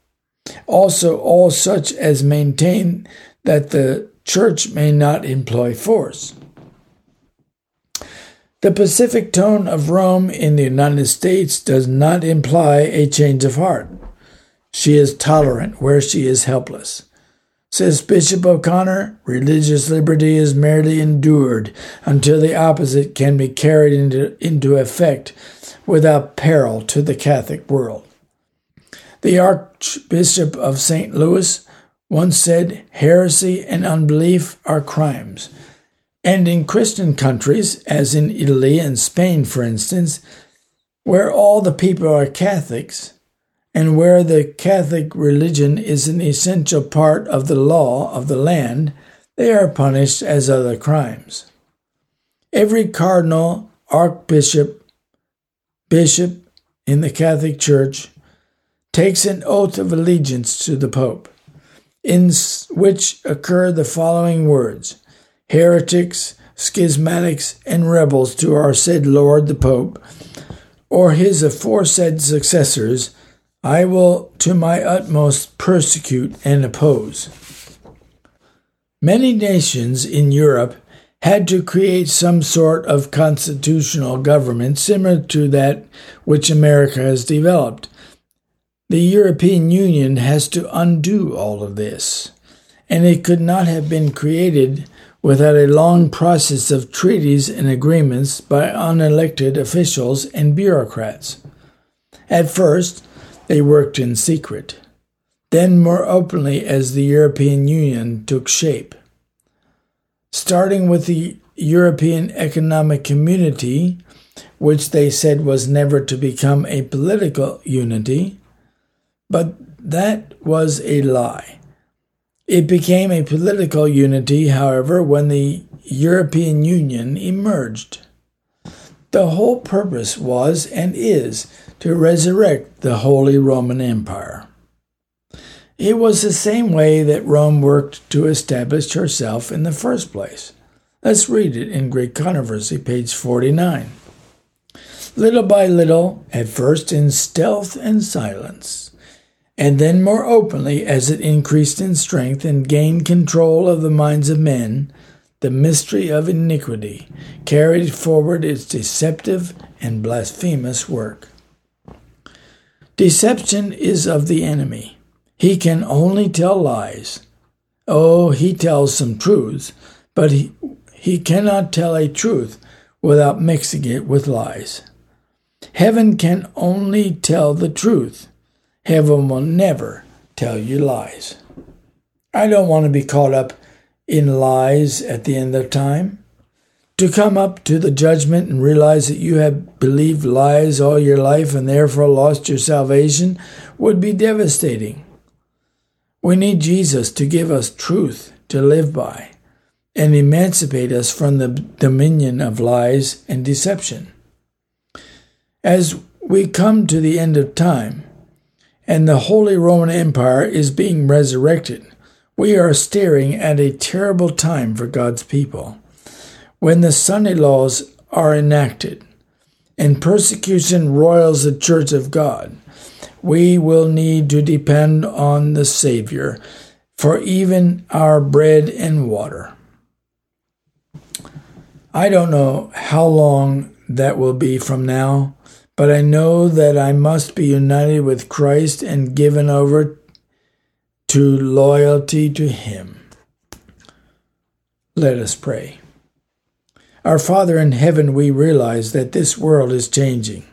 Also, all such as maintain that the church may not employ force. The pacific tone of Rome in the United States does not imply a change of heart. She is tolerant where she is helpless. Says Bishop O'Connor, religious liberty is merely endured until the opposite can be carried into, into effect without peril to the Catholic world. The Archbishop of St. Louis once said, Heresy and unbelief are crimes. And in Christian countries, as in Italy and Spain, for instance, where all the people are Catholics, and where the Catholic religion is an essential part of the law of the land, they are punished as other crimes. Every cardinal, archbishop, bishop in the Catholic Church takes an oath of allegiance to the Pope, in which occur the following words heretics, schismatics, and rebels to our said Lord the Pope, or his aforesaid successors I will to my utmost persecute and oppose. Many nations in Europe had to create some sort of constitutional government similar to that which America has developed. The European Union has to undo all of this, and it could not have been created without a long process of treaties and agreements by unelected officials and bureaucrats. At first, they worked in secret, then more openly as the European Union took shape. Starting with the European Economic Community, which they said was never to become a political unity, but that was a lie. It became a political unity, however, when the European Union emerged. The whole purpose was and is to resurrect the Holy Roman Empire. It was the same way that Rome worked to establish herself in the first place. Let's read it in Great Controversy, page 49. Little by little, at first in stealth and silence, and then more openly as it increased in strength and gained control of the minds of men, the mystery of iniquity carried forward its deceptive and blasphemous work. Deception is of the enemy. He can only tell lies. Oh, he tells some truths, but he, he cannot tell a truth without mixing it with lies. Heaven can only tell the truth. Heaven will never tell you lies. I don't want to be caught up in lies at the end of time. To come up to the judgment and realize that you have believed lies all your life and therefore lost your salvation would be devastating. We need Jesus to give us truth to live by and emancipate us from the dominion of lies and deception. As we come to the end of time and the Holy Roman Empire is being resurrected, we are staring at a terrible time for God's people. When the Sunday laws are enacted and persecution roils the church of God, we will need to depend on the Savior for even our bread and water. I don't know how long that will be from now, but I know that I must be united with Christ and given over to loyalty to Him. Let us pray. Our Father in heaven, we realize that this world is changing.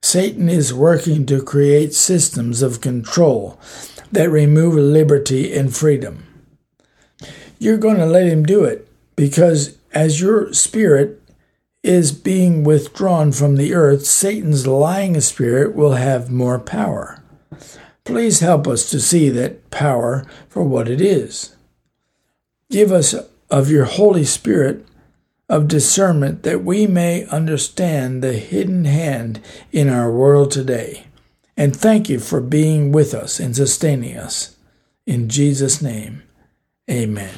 Satan is working to create systems of control that remove liberty and freedom. You're going to let him do it because as your spirit is being withdrawn from the earth, Satan's lying spirit will have more power. Please help us to see that power for what it is. Give us of your Holy Spirit of discernment that we may understand the hidden hand in our world today. And thank you for being with us and sustaining us. In Jesus' name, amen.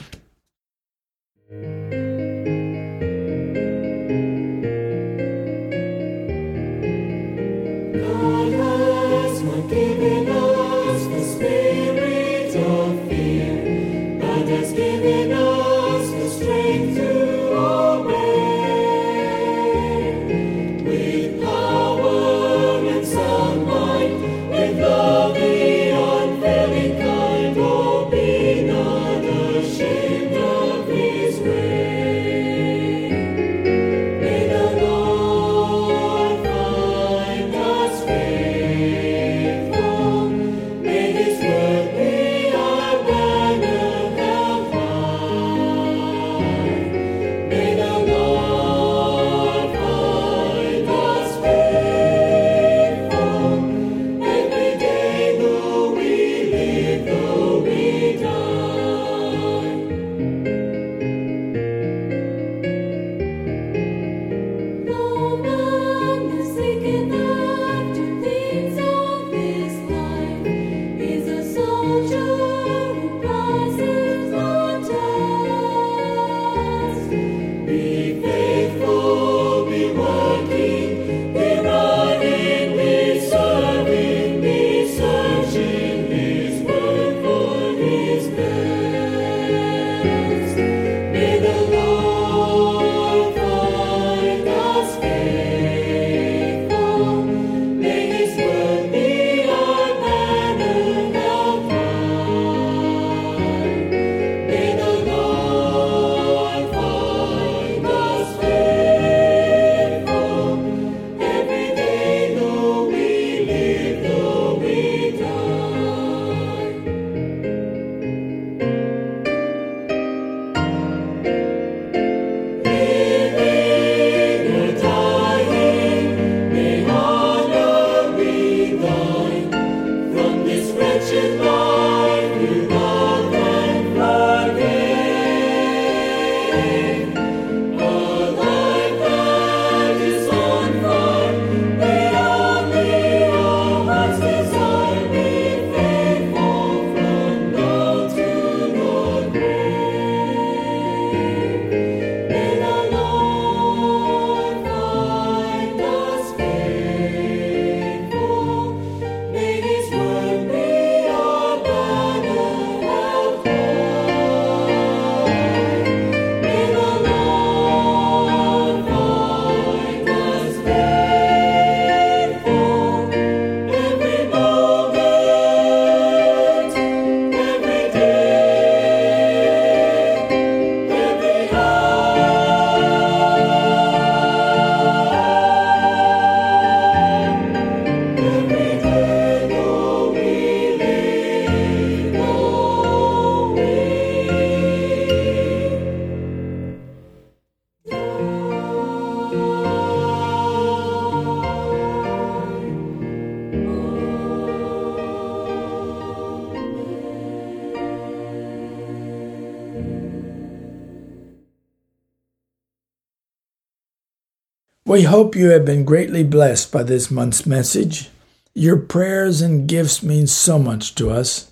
We hope you have been greatly blessed by this month's message. Your prayers and gifts mean so much to us.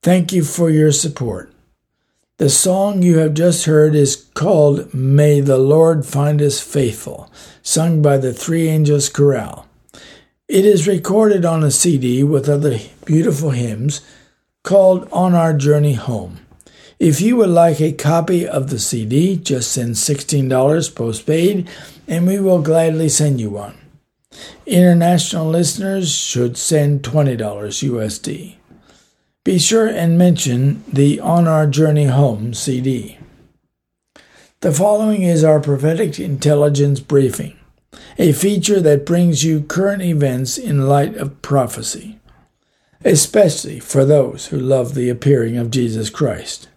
Thank you for your support. The song you have just heard is called May the Lord Find Us Faithful, sung by the Three Angels Chorale. It is recorded on a CD with other beautiful hymns called On Our Journey Home. If you would like a copy of the CD, just send $16 postpaid and we will gladly send you one. International listeners should send $20 USD. Be sure and mention the On Our Journey Home CD. The following is our prophetic intelligence briefing, a feature that brings you current events in light of prophecy, especially for those who love the appearing of Jesus Christ.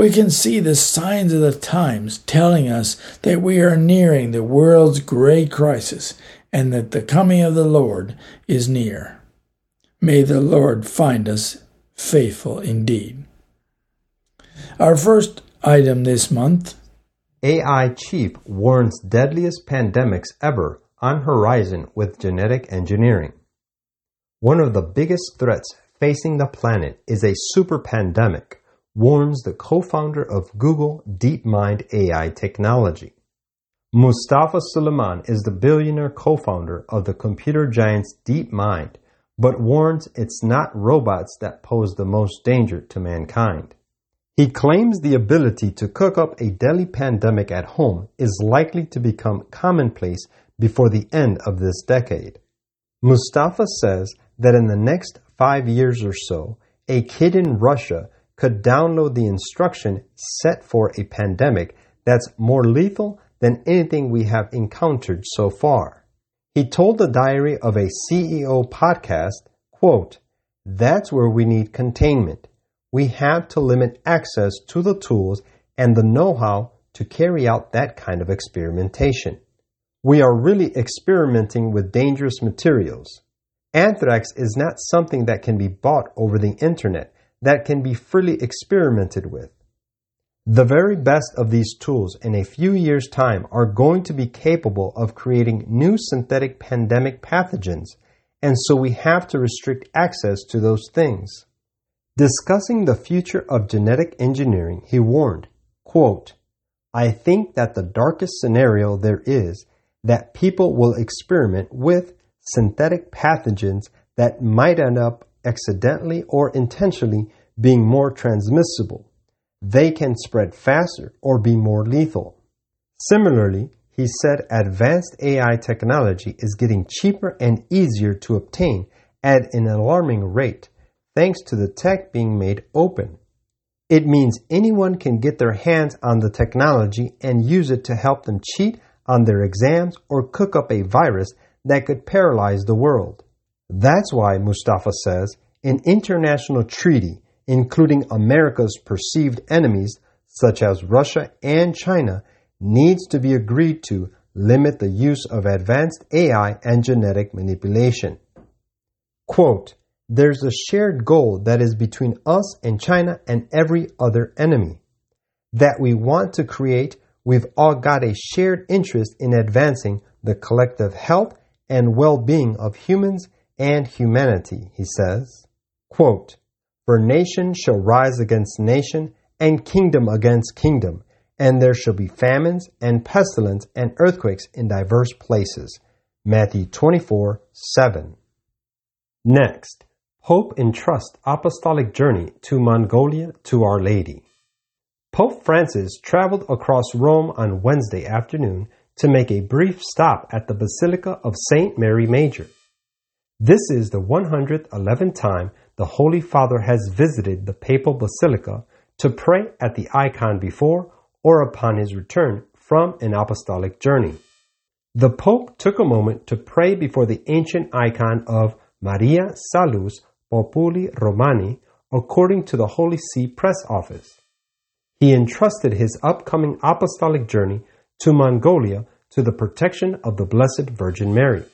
We can see the signs of the times telling us that we are nearing the world's great crisis and that the coming of the Lord is near. May the Lord find us faithful indeed. Our first item this month AI chief warns deadliest pandemics ever on horizon with genetic engineering. One of the biggest threats facing the planet is a super pandemic warns the co-founder of Google DeepMind AI technology. Mustafa Suleyman is the billionaire co-founder of the computer giant's DeepMind, but warns it's not robots that pose the most danger to mankind. He claims the ability to cook up a deadly pandemic at home is likely to become commonplace before the end of this decade. Mustafa says that in the next five years or so, a kid in Russia could download the instruction set for a pandemic that's more lethal than anything we have encountered so far. He told the diary of a CEO podcast, quote, that's where we need containment. We have to limit access to the tools and the know-how to carry out that kind of experimentation. We are really experimenting with dangerous materials. Anthrax is not something that can be bought over the internet that can be freely experimented with. The very best of these tools in a few years' time are going to be capable of creating new synthetic pandemic pathogens, and so we have to restrict access to those things. Discussing the future of genetic engineering, he warned, quote, I think that the darkest scenario there is that people will experiment with synthetic pathogens that might end up accidentally or intentionally being more transmissible. They can spread faster or be more lethal. Similarly, he said advanced AI technology is getting cheaper and easier to obtain at an alarming rate thanks to the tech being made open. It means anyone can get their hands on the technology and use it to help them cheat on their exams or cook up a virus that could paralyze the world. That's why, Mustafa says, an international treaty, including America's perceived enemies, such as Russia and China, needs to be agreed to limit the use of advanced AI and genetic manipulation. Quote, there's a shared goal that is between us and China and every other enemy. That we want to create, we've all got a shared interest in advancing the collective health and well-being of humans and humanity, he says. Quote, For nation shall rise against nation, and kingdom against kingdom, and there shall be famines and pestilence and earthquakes in diverse places. Matthew 24, 7. Next, Pope entrusts apostolic journey to Mongolia to Our Lady. Pope Francis traveled across Rome on Wednesday afternoon to make a brief stop at the Basilica of St. Mary Major. This is the 111th time the Holy Father has visited the Papal Basilica to pray at the icon before or upon his return from an apostolic journey. The Pope took a moment to pray before the ancient icon of Maria Salus Populi Romani according to the Holy See press office. He entrusted his upcoming apostolic journey to Mongolia to the protection of the Blessed Virgin Mary.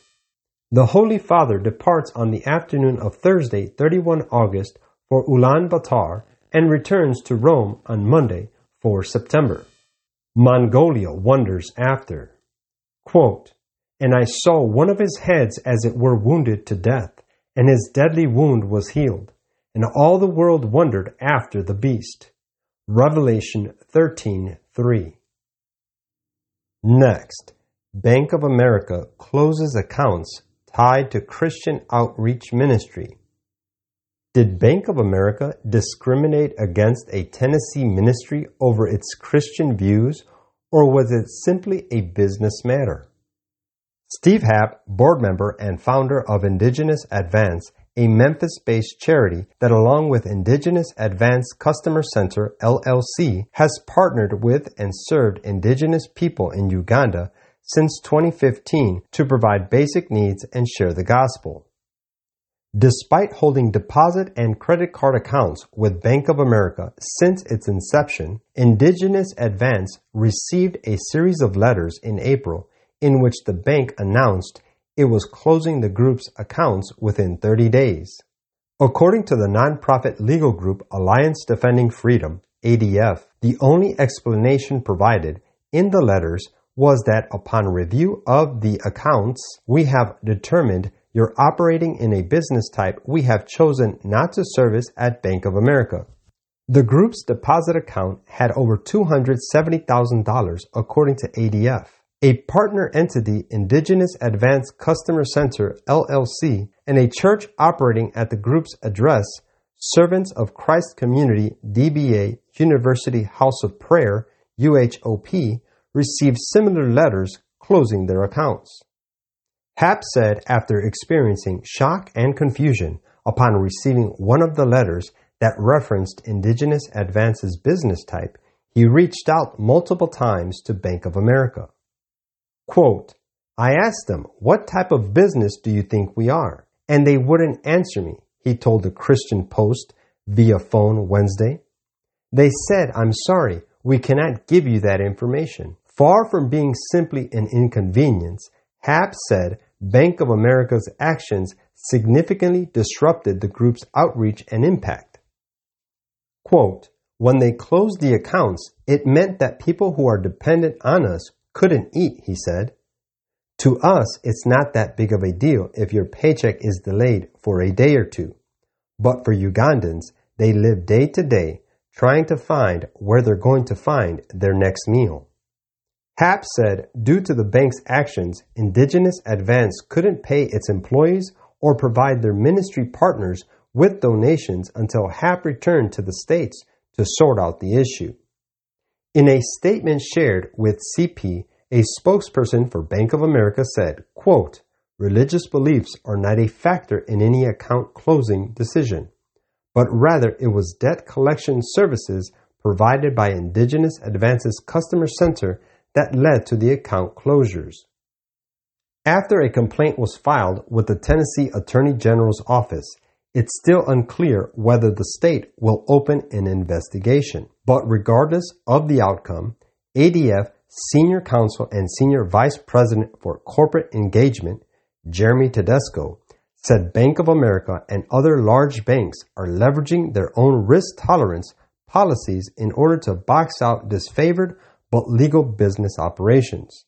The Holy Father departs on the afternoon of Thursday, 31 August, for Ulaanbaatar and returns to Rome on Monday, 4 September. Mongolia wonders after. Quote, And I saw one of his heads as it were wounded to death, and his deadly wound was healed, and all the world wondered after the beast. Revelation 13:3. Next, Bank of America closes accounts tied to Christian outreach ministry. Did Bank of America discriminate against a Tennessee ministry over its Christian views, or was it simply a business matter? Steve Happ, board member and founder of Indigenous Advance, a Memphis based charity that, along with Indigenous Advance Customer Center LLC, has partnered with and served Indigenous people in Uganda since 2015 to provide basic needs and share the gospel. Despite holding deposit and credit card accounts with Bank of America since its inception, Indigenous Advance received a series of letters in April in which the bank announced it was closing the group's accounts within 30 days. According to the nonprofit legal group Alliance Defending Freedom, ADF, the only explanation provided in the letters was that upon review of the accounts, we have determined you're operating in a business type we have chosen not to service at Bank of America. The group's deposit account had over $270,000 according to ADF. A partner entity, Indigenous Advanced Customer Center LLC, and a church operating at the group's address, Servants of Christ Community DBA University House of Prayer UHOP, received similar letters closing their accounts. Happ said after experiencing shock and confusion upon receiving one of the letters that referenced Indigenous Advance's business type, he reached out multiple times to Bank of America. Quote, I asked them, what type of business do you think we are? And they wouldn't answer me, he told the Christian Post via phone Wednesday. They said, I'm sorry, we cannot give you that information. Far from being simply an inconvenience, Happ said Bank of America's actions significantly disrupted the group's outreach and impact. Quote, when they closed the accounts, it meant that people who are dependent on us couldn't eat, he said. To us, it's not that big of a deal if your paycheck is delayed for a day or two. But for Ugandans, they live day to day trying to find where they're going to find their next meal. Happ said due to the bank's actions, Indigenous Advance couldn't pay its employees or provide their ministry partners with donations until Happ returned to the States to sort out the issue. In a statement shared with CP, a spokesperson for Bank of America said, quote, religious beliefs are not a factor in any account closing decision, but rather it was debt collection services provided by Indigenous Advances Customer Center that led to the account closures. After a complaint was filed with the Tennessee Attorney General's office, it's still unclear whether the state will open an investigation. But regardless of the outcome, ADF Senior Counsel and Senior Vice President for Corporate Engagement, Jeremy Tedesco, said Bank of America and other large banks are leveraging their own risk tolerance policies in order to box out disfavored but legal business operations.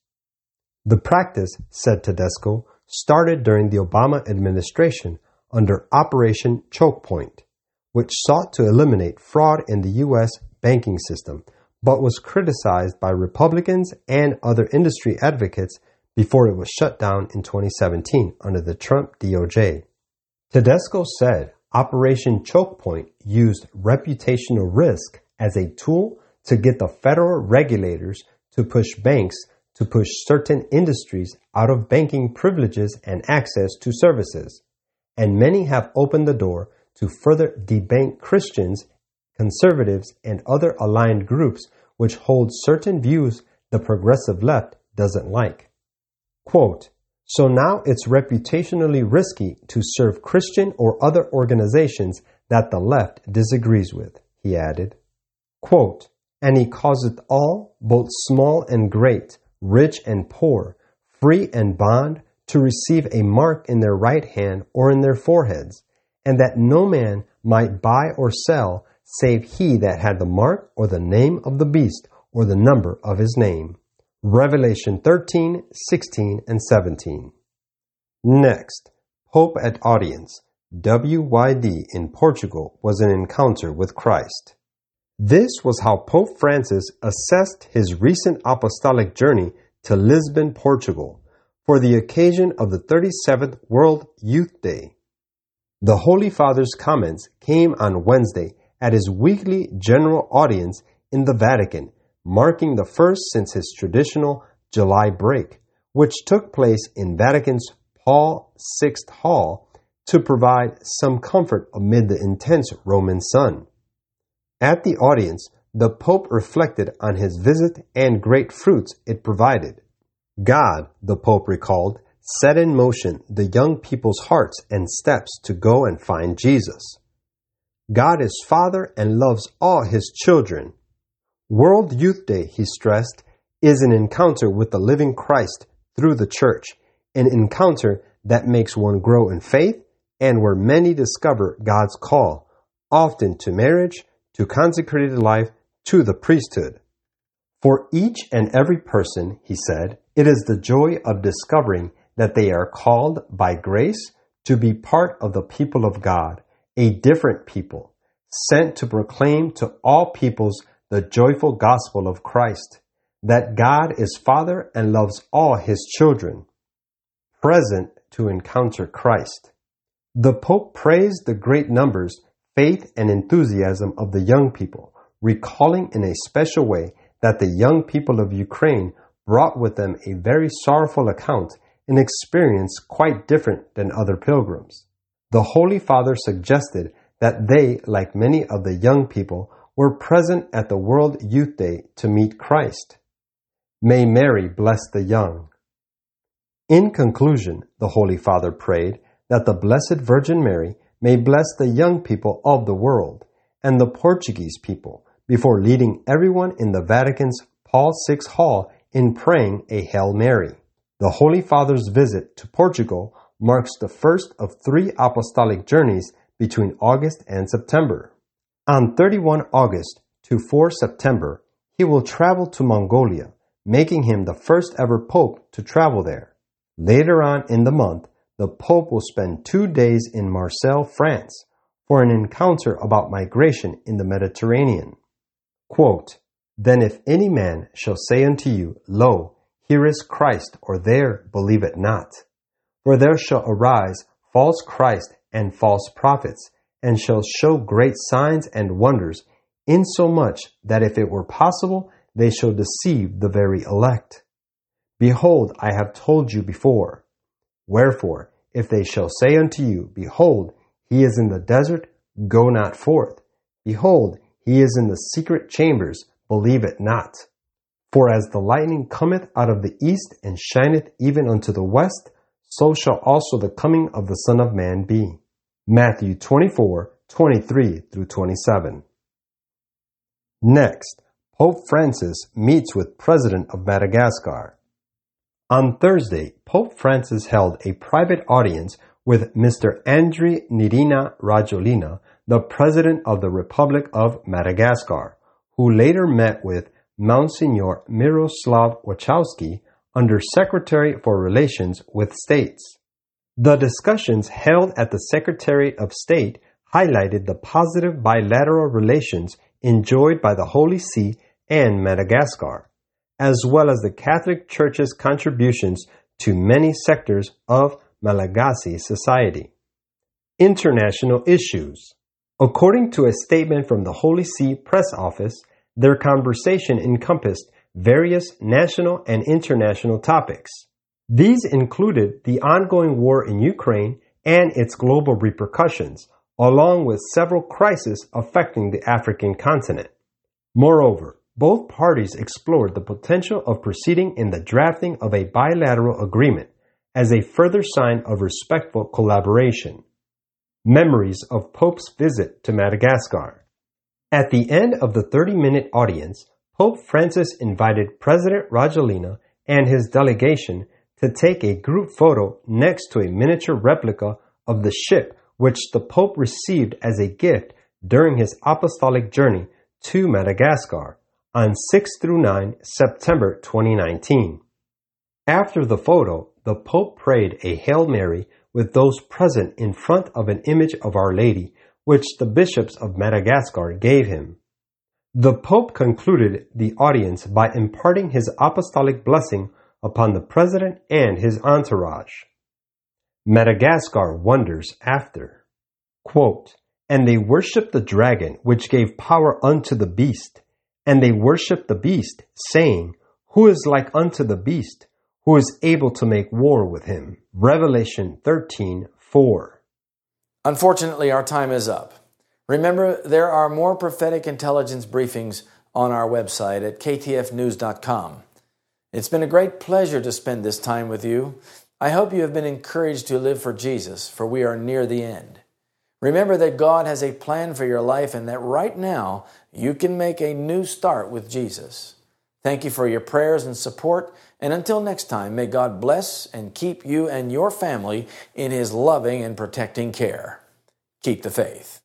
The practice, said Tedesco, started during the Obama administration under Operation Choke Point, which sought to eliminate fraud in the U.S. banking system, but was criticized by Republicans and other industry advocates before it was shut down in 2017 under the Trump DOJ. Tedesco said Operation Choke Point used reputational risk as a tool to get the federal regulators to push banks to push certain industries out of banking privileges and access to services. And many have opened the door to further debank Christians, conservatives, and other aligned groups which hold certain views the progressive left doesn't like. Quote, so now it's reputationally risky to serve Christian or other organizations that the left disagrees with, he added. Quote, and he causeth all, both small and great, rich and poor, free and bond, to receive a mark in their right hand or in their foreheads, and that no man might buy or sell save he that had the mark or the name of the beast or the number of his name. Revelation 13, 16, and 17. Next, Pope at Audience, WYD in Portugal was an encounter with Christ. This was how Pope Francis assessed his recent apostolic journey to Lisbon, Portugal, for the occasion of the 37th World Youth Day. The Holy Father's comments came on Wednesday at his weekly general audience in the Vatican, marking the first since his traditional July break, which took place in Vatican's Paul VI Hall to provide some comfort amid the intense Roman sun. At the audience, the Pope reflected on his visit and great fruits it provided. God, the Pope recalled, set in motion the young people's hearts and steps to go and find Jesus. God is Father and loves all His children. World Youth Day, he stressed, is an encounter with the living Christ through the church, an encounter that makes one grow in faith and where many discover God's call, often to marriage, to consecrated life, to the priesthood. For each and every person, he said, it is the joy of discovering that they are called by grace to be part of the people of God, a different people, sent to proclaim to all peoples the joyful gospel of Christ, that God is Father and loves all his children, present to encounter Christ. The Pope praised the great numbers, faith, and enthusiasm of the young people, recalling in a special way that the young people of Ukraine brought with them a very sorrowful account an experience quite different than other pilgrims. The Holy Father suggested that they, like many of the young people, were present at the World Youth Day to meet Christ. May Mary bless the young. In conclusion, the Holy Father prayed that the Blessed Virgin Mary may bless the young people of the world and the Portuguese people before leading everyone in the Vatican's Paul VI Hall in praying a Hail Mary. The Holy Father's visit to Portugal marks the first of three apostolic journeys between August and September. On 31 August to 4 September, he will travel to Mongolia, making him the first ever pope to travel there. Later on in the month, the pope will spend two days in Marseille, France, for an encounter about migration in the Mediterranean. Quote, Then if any man shall say unto you, Lo, here is Christ, or there believe it not. For there shall arise false Christ and false prophets, and shall show great signs and wonders, insomuch that if it were possible, they shall deceive the very elect. Behold, I have told you before. Wherefore, if they shall say unto you, Behold, he is in the desert, go not forth. Behold, he is in the secret chambers, believe it not. For as the lightning cometh out of the east and shineth even unto the west, so shall also the coming of the Son of Man be. Matthew 24, 23 through 27. Next, Pope Francis meets with President of Madagascar. On Thursday, Pope Francis held a private audience with Mr. Andry Nirina Rajoelina, the President of the Republic of Madagascar, who later met with Monsignor Miroslav Wachowski under Secretary for Relations with States. The discussions held at the Secretariat of State highlighted the positive bilateral relations enjoyed by the Holy See and Madagascar, as well as the Catholic Church's contributions to many sectors of Malagasy society. International issues. According to a statement from the Holy See Press Office, their conversation encompassed various national and international topics. These included the ongoing war in Ukraine and its global repercussions, along with several crises affecting the African continent. Moreover, both parties explored the potential of proceeding in the drafting of a bilateral agreement as a further sign of respectful collaboration. Memories of Pope's visit to Madagascar. At the end of the 30 minute audience, Pope Francis invited President Rajoelina and his delegation to take a group photo next to a miniature replica of the ship which the Pope received as a gift during his apostolic journey to Madagascar on 6 through 9 September 2019. After the photo, the Pope prayed a Hail Mary with those present in front of an image of Our Lady, which the bishops of Madagascar gave him. The Pope concluded the audience by imparting his apostolic blessing upon the president and his entourage. Madagascar wonders after. Quote, and they worshipped the dragon, which gave power unto the beast. And they worshipped the beast, saying, Who is like unto the beast? Who is able to make war with him? Revelation 13 4. Unfortunately, our time is up. Remember, there are more prophetic intelligence briefings on our website at ktfnews.com. It's been a great pleasure to spend this time with you. I hope you have been encouraged to live for Jesus, for we are near the end. Remember that God has a plan for your life and that right now you can make a new start with Jesus. Thank you for your prayers and support. And until next time, may God bless and keep you and your family in His loving and protecting care. Keep the faith.